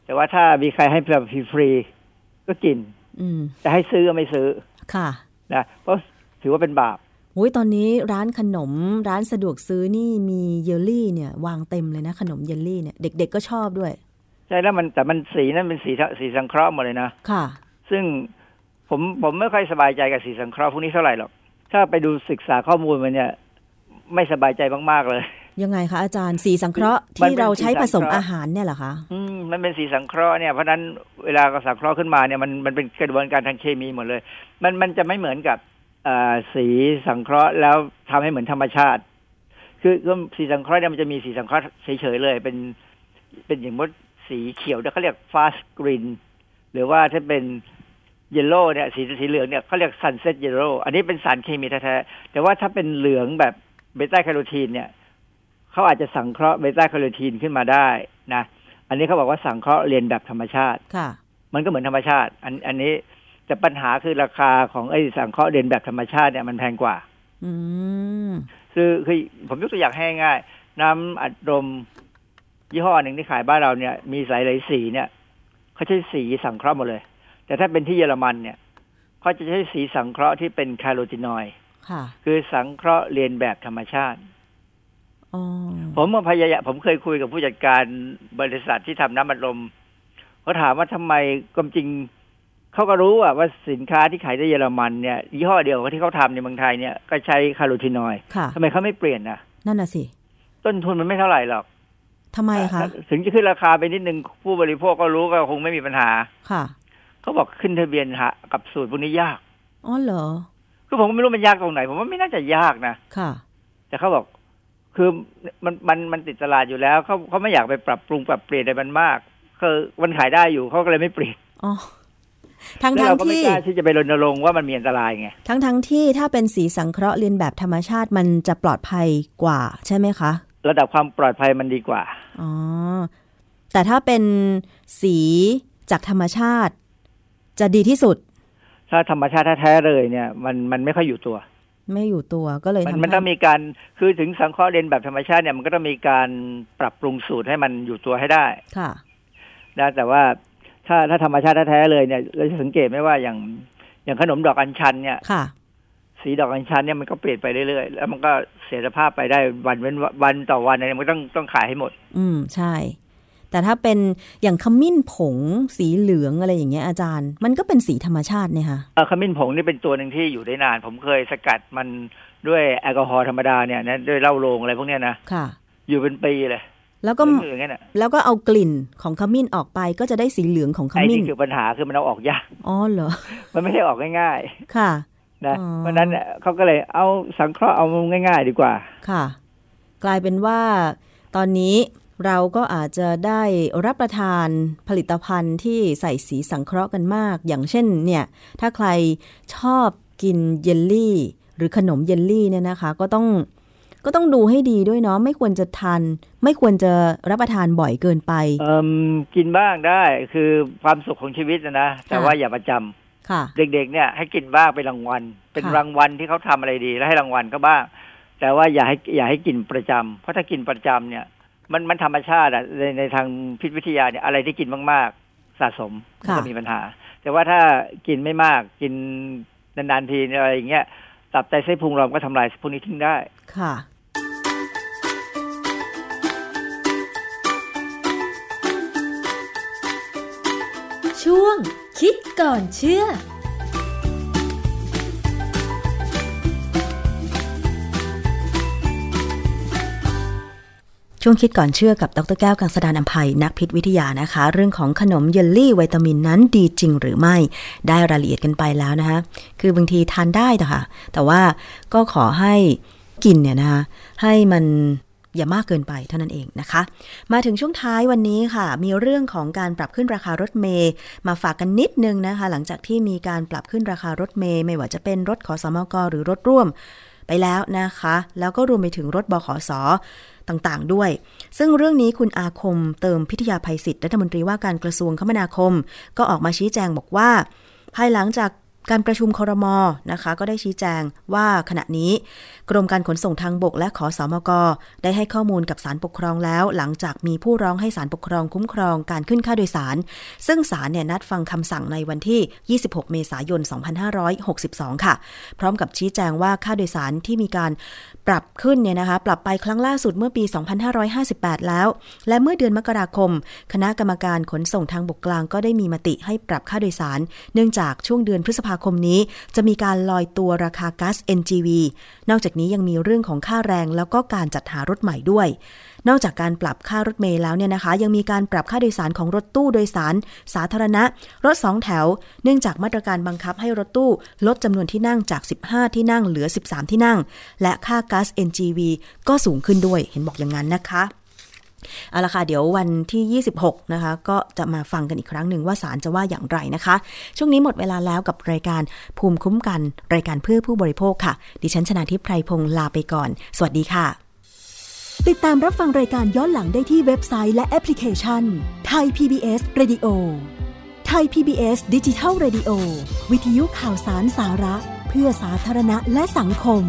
แต่ว่าถ้ามีใครให้แบบฟรีๆ ก็กิน อืมแต่ให้ซื้อก็ไม่ซื้อ ค่ะนะเพราะถือว่าเป็นบาปอุ้ยตอนนี้ร้านขนมร้านสะดวกซื้อนี่มีเยลลี่เนี่ย วางเต็มเลยนะขนมเยลลี่เนี่ยเด็ก ๆก็ชอบด้วย ใช่แล้วมันแต่มันสีนั้นเป็นสีสีสังเคราะห์หมดเลยนะค่ะ ซึ่งผมผมไม่ค่อยสบายใจกับสีสังเคราะห์พวกนี้เท่าไหร่หรอกถ้าไปดูศึกษาข้อมูลมันเนี่ย ไม่สบายใจมากๆเลย ยังไงคะอาจารย์สีสังเคราะห์มันที่เป็นเราใช้สีสัผงสมเคราะห์อาหารเนี่ยเหรอคะอืมมันเป็นสีสังเคราะห์เนี่ยเพราะฉะนั้นเวลาก็สังเคราะห์ขึ้นมาเนี่ยมันมันเป็นกระบวนการทางเคมีหมดเลย มันมันจะไม่เหมือนกับเอ่อสีสังเคราะห์แล้วทำให้เหมือนธรรมชาติ คือคือสีสังเคราะห์เนี่ยมันจะมีสีสังเคราะห์เฉยๆเลย เป็นเป็นอย่างมดสีเขียวเนี่ยเขาเรียก fast green หรือว่าถ้าเป็น yellow เนี่ยสีสีเหลืองเนี่ยเขาเรียก sunset yellow อันนี้เป็นสารเคมีแท้ๆแต่ว่าถ้าเป็นเหลืองแบบเบต้าแคโรทีนเนี่ย เขาอาจจะสังเคราะห์เบต้าแคโรทีนขึ้นมาได้นะอันนี้เขาบอกว่าสังเคราะห์เลียนแบบธรรมชาติค่ะ มันก็เหมือนธรรมชาติ อันอันนี้แต่ปัญหาคือราคาของไอ้สังเคราะห์เลียนแบบธรรมชาติเนี่ยมันแพงกว่า อืมคือคือผมยกตัวอย่างให้ง่ายๆน้ำอัดลมยี่ห้อหนึ่งที่ขายบ้านเราเนี่ยมีสายหลายสีเนี่ยเขาใช้สีสังเคราะห์หมดเลย แต่ถ้าเป็นที่เยอรมันเนี่ยเขาจะใช้สีสังเคราะห์ที่เป็นคาร์โรตินอยด์ค่ะคือสังเคราะห์เรียนแบบธรรมชาติอ๋อ ผมมาพยายามผมเคยคุยกับผู้จัดการบริษัทที่ทำน้ำอัดลมเขาถามว่าทำไมความจริงเขาก็รู้อะว่าสินค้าที่ขายในเยอรมันเนี่ยยี่ห้อเดียวกับที่เขาทำในเมืองไทยเนี่ยก็ใช้คาร์โรตินอยด์ค่ะทำไมเขาไม่เปลี่ยนนะนั่นน่ะสิ ต้นทุนมันไม่เท่าไหร่หรอกทำไมคะถึงจะขึ้นราคาไปนิดนึงผู้บริโภคก็รู้ก็คงไม่มีปัญหา ค่ะเขาบอกขึ้นทะเบียนหากับสูตรพวกนี้ยากอ๋อเหรอคือผมก็ไม่รู้มันยากตรงไหน ผมว่าไม่น่าจะยากนะค่ะ แต่เขาบอก คือมันมันมันติดตลาดอยู่แล้วเขาเขาไม่อยากไปปรับปรุงปรับเปลี่ยนอะไรมันมาก คือมันขายได้อยู่เขาก็เลยไม่เปลี่ยนอ๋อทั้งแล้วทั้งเราก็ไม่ที่กล้าที่จะไปรณรงค์ว่ามันมีอันตรายไงทั้งทั้งที่ถ้าเป็นสีสังเคราะห์เรียนแบบธรรมชาติมันจะปลอดภัยกว่า ใช่ไหมคะ ระดับความปลอดภัยมันดีกว่าอ๋อแต่ถ้าเป็นสีจากธรรมชาติ จะดีที่สุด ถ้าธรรมชาติแท้ๆเลยเนี่ย มันมันไม่ค่อยอยู่ตัว ไม่อยู่ตัวก็เลยมันทำมันต้องให้มีการคือถึงสังเคราะห์เลนแบบธรรมชาติเนี่ยมันก็ต้องมีการปรับปรุงสูตรให้มันอยู่ตัวให้ได้ค่ะนะแต่ว่าถ้าถ้าธรรมชาติแท้ๆเลยเนี่ยเราจะสังเกตไหมว่าอย่างอย่างขนมดอกอัญชันเนี่ยค่ะ สีดอกอัญชันเนี่ยมันก็เปลี่ยนไปเรื่อยๆแล้วมันก็เสียสภาพไปได้วันเว้นวันต่อวันเนี่ยมันก็ต้องต้องขายให้หมด อืมใช่ แต่ถ้าเป็นอย่างขมิ้นผงสีเหลืองอะไรอย่างเงี้ยอาจารย์ มันก็เป็นสีธรรมชาติเนี่ยค่ะเอ่อขมิ้นผงนี่เป็นตัวหนึ่งที่อยู่ได้นาน ผมเคยสกัดมันด้วยแอลกอฮอล์ธรรมดาเนี่ยนะด้วยเหล้าโรงอะไรพวกเนี้ยนะค่ะ อยู่เป็นปีเลย แล้วก็เหลืองๆอย่างนั้นน่ะแล้วก็เอากลิ่นของขมิ้นออกไปก็จะได้สีเหลืองของขไอ้มิ้นที่คือปัญหาคือมันเอาออกยากอ๋อเหรอมันไม่ได้ออกง่ายค่ะๆนะอ๋อเพราะฉะนั้นเนี่ยเขาก็เลยเอาสังเคราะห์เอาง่าย ๆ ดีกว่า ค่ะ กลายเป็นว่าตอนนี้ เราก็อาจจะได้รับประทานผลิตภัณฑ์ที่ใส่สีสังเคราะห์กันมาก อย่างเช่นเนี่ยถ้าใครชอบกินเยลลี่ หรือขนมเยลลี่เนี่ยนะคะ ก็ต้องก็ต้องดูให้ดีด้วยเนาะไม่ควรจะทานไม่ควรจะรับประทานบ่อยเกินไปเอ่มกินบ้างได้คือความสุขของชีวิตนะนะแต่ว่าอย่าประจำค่ะ เด็กๆเนี่ยให้กินบ้างเป็นรางวัล เป็นค่ะรางวัลที่เขาทำอะไรดี แล้วให้รางวัลก็บ้าง แต่ว่าอย่าให้อย่าให้กินประจำเพราะถ้ากินประจำเนี่ย มันมันธรรมชาติอะในในทางพิษวิทยาเนี่ยอะไรที่กินมากๆ สะสมมันค่ะก็มีปัญหา แต่ว่าถ้ากินไม่มากกินนานๆทีอะไรอย่างเงี้ยตับไตไส้พุงเราก็ทำลายพวกนี้ทิ้งได้ค่ะ ช่วงคิดก่อนเชื่อ ช่วงคิดก่อนเชื่อกับดรแก้วกังสดานอภัยนักพิษวิทยานะคะ เรื่องของขนมเยลลี่วิตามินนั้นดีจริงหรือไม่ได้รายละเอียดกันไปแล้วนะคะ คือบางทีทานได้แต่ค่ะ แต่ว่าก็ขอให้กินเนี่ยนะคะให้มันอย่ามากเกินไปเท่านั้นเองนะคะ มาถึงช่วงท้ายวันนี้ค่ะ มีเรื่องของการปรับขึ้นราคารถเมย์มาฝากกันนิดนึงนะคะ หลังจากที่มีการปรับขึ้นราคารถเมย์ไม่ว่าจะเป็นรถขอสมกหรือรถร่วม ไปแล้วนะคะ แล้วก็รวมไปถึงรถบขสต่างๆ ด้วย ซึ่งเรื่องนี้คุณอาคมเติมพิทยาภัยศิษย์รัฐมนตรีว่าการกระทรวงคมนาคม ก็ออกมาชี้แจงบอกว่า ภายหลังจากการประชุมคอรมอนะคะ ก็ได้ชี้แจงว่าขณะนี้กรมการขนส่งทางบกและขอสอมก ได้ให้ข้อมูลกับศาลปกครองแล้ว หลังจากมีผู้ร้องให้ศาลปกครองคุ้มครองการขึ้นค่าโดยสาร ซึ่งศาลเนี่ยนัดฟังคำสั่งในวันที่ 26 เมษายน 2562 ค่ะ พร้อมกับชี้แจงว่าค่าโดยสารที่มีการปรับขึ้นเนี่ยนะคะปรับไปครั้งล่าสุดเมื่อปี 2558 แล้ว และเมื่อเดือนมกราคม คณะกรรมการขนส่งทางบกกลางก็ได้มีมติให้ปรับค่าโดยสาร เนื่องจากช่วงเดือนพฤษภาคมนี้ จะมีการลอยตัวราคาก๊าซ NGV นอกจากจากนี้ยังมีเรื่องของค่าแรง แล้วก็การจัดหารถใหม่ด้วย นอกจากการปรับค่ารถเมล์แล้วเนี่ยนะคะ ยังมีการปรับค่าโดยสารของรถตู้โดยสาร สาธารณะ รถสองแถว เนื่องจากมาตรการบังคับให้รถตู้ลดจำนวนที่นั่งจาก 15 ที่นั่งเหลือ 13 ที่นั่ง และค่าก๊าซ NGV ก็สูงขึ้นด้วย เห็นบอกอย่างนั้นนะคะ เอาละค่ะ เดี๋ยววันที่ 26 นะคะ ก็จะมาฟังกันอีกครั้งหนึ่งว่าศาลจะว่าอย่างไรนะคะ ช่วงนี้หมดเวลาแล้วกับรายการภูมิคุ้มกัน รายการเพื่อผู้บริโภคค่ะ ดิฉันชนะทิพไพรพงศ์ลาไปก่อน สวัสดีค่ะ ติดตามรับฟังรายการย้อนหลังได้ที่เว็บไซต์และแอปพลิเคชันไทย PBS Radio ไทย PBS ดิจิทัล Radio วิทยุข่าวสารสาระ เพื่อสาธารณะและสังคม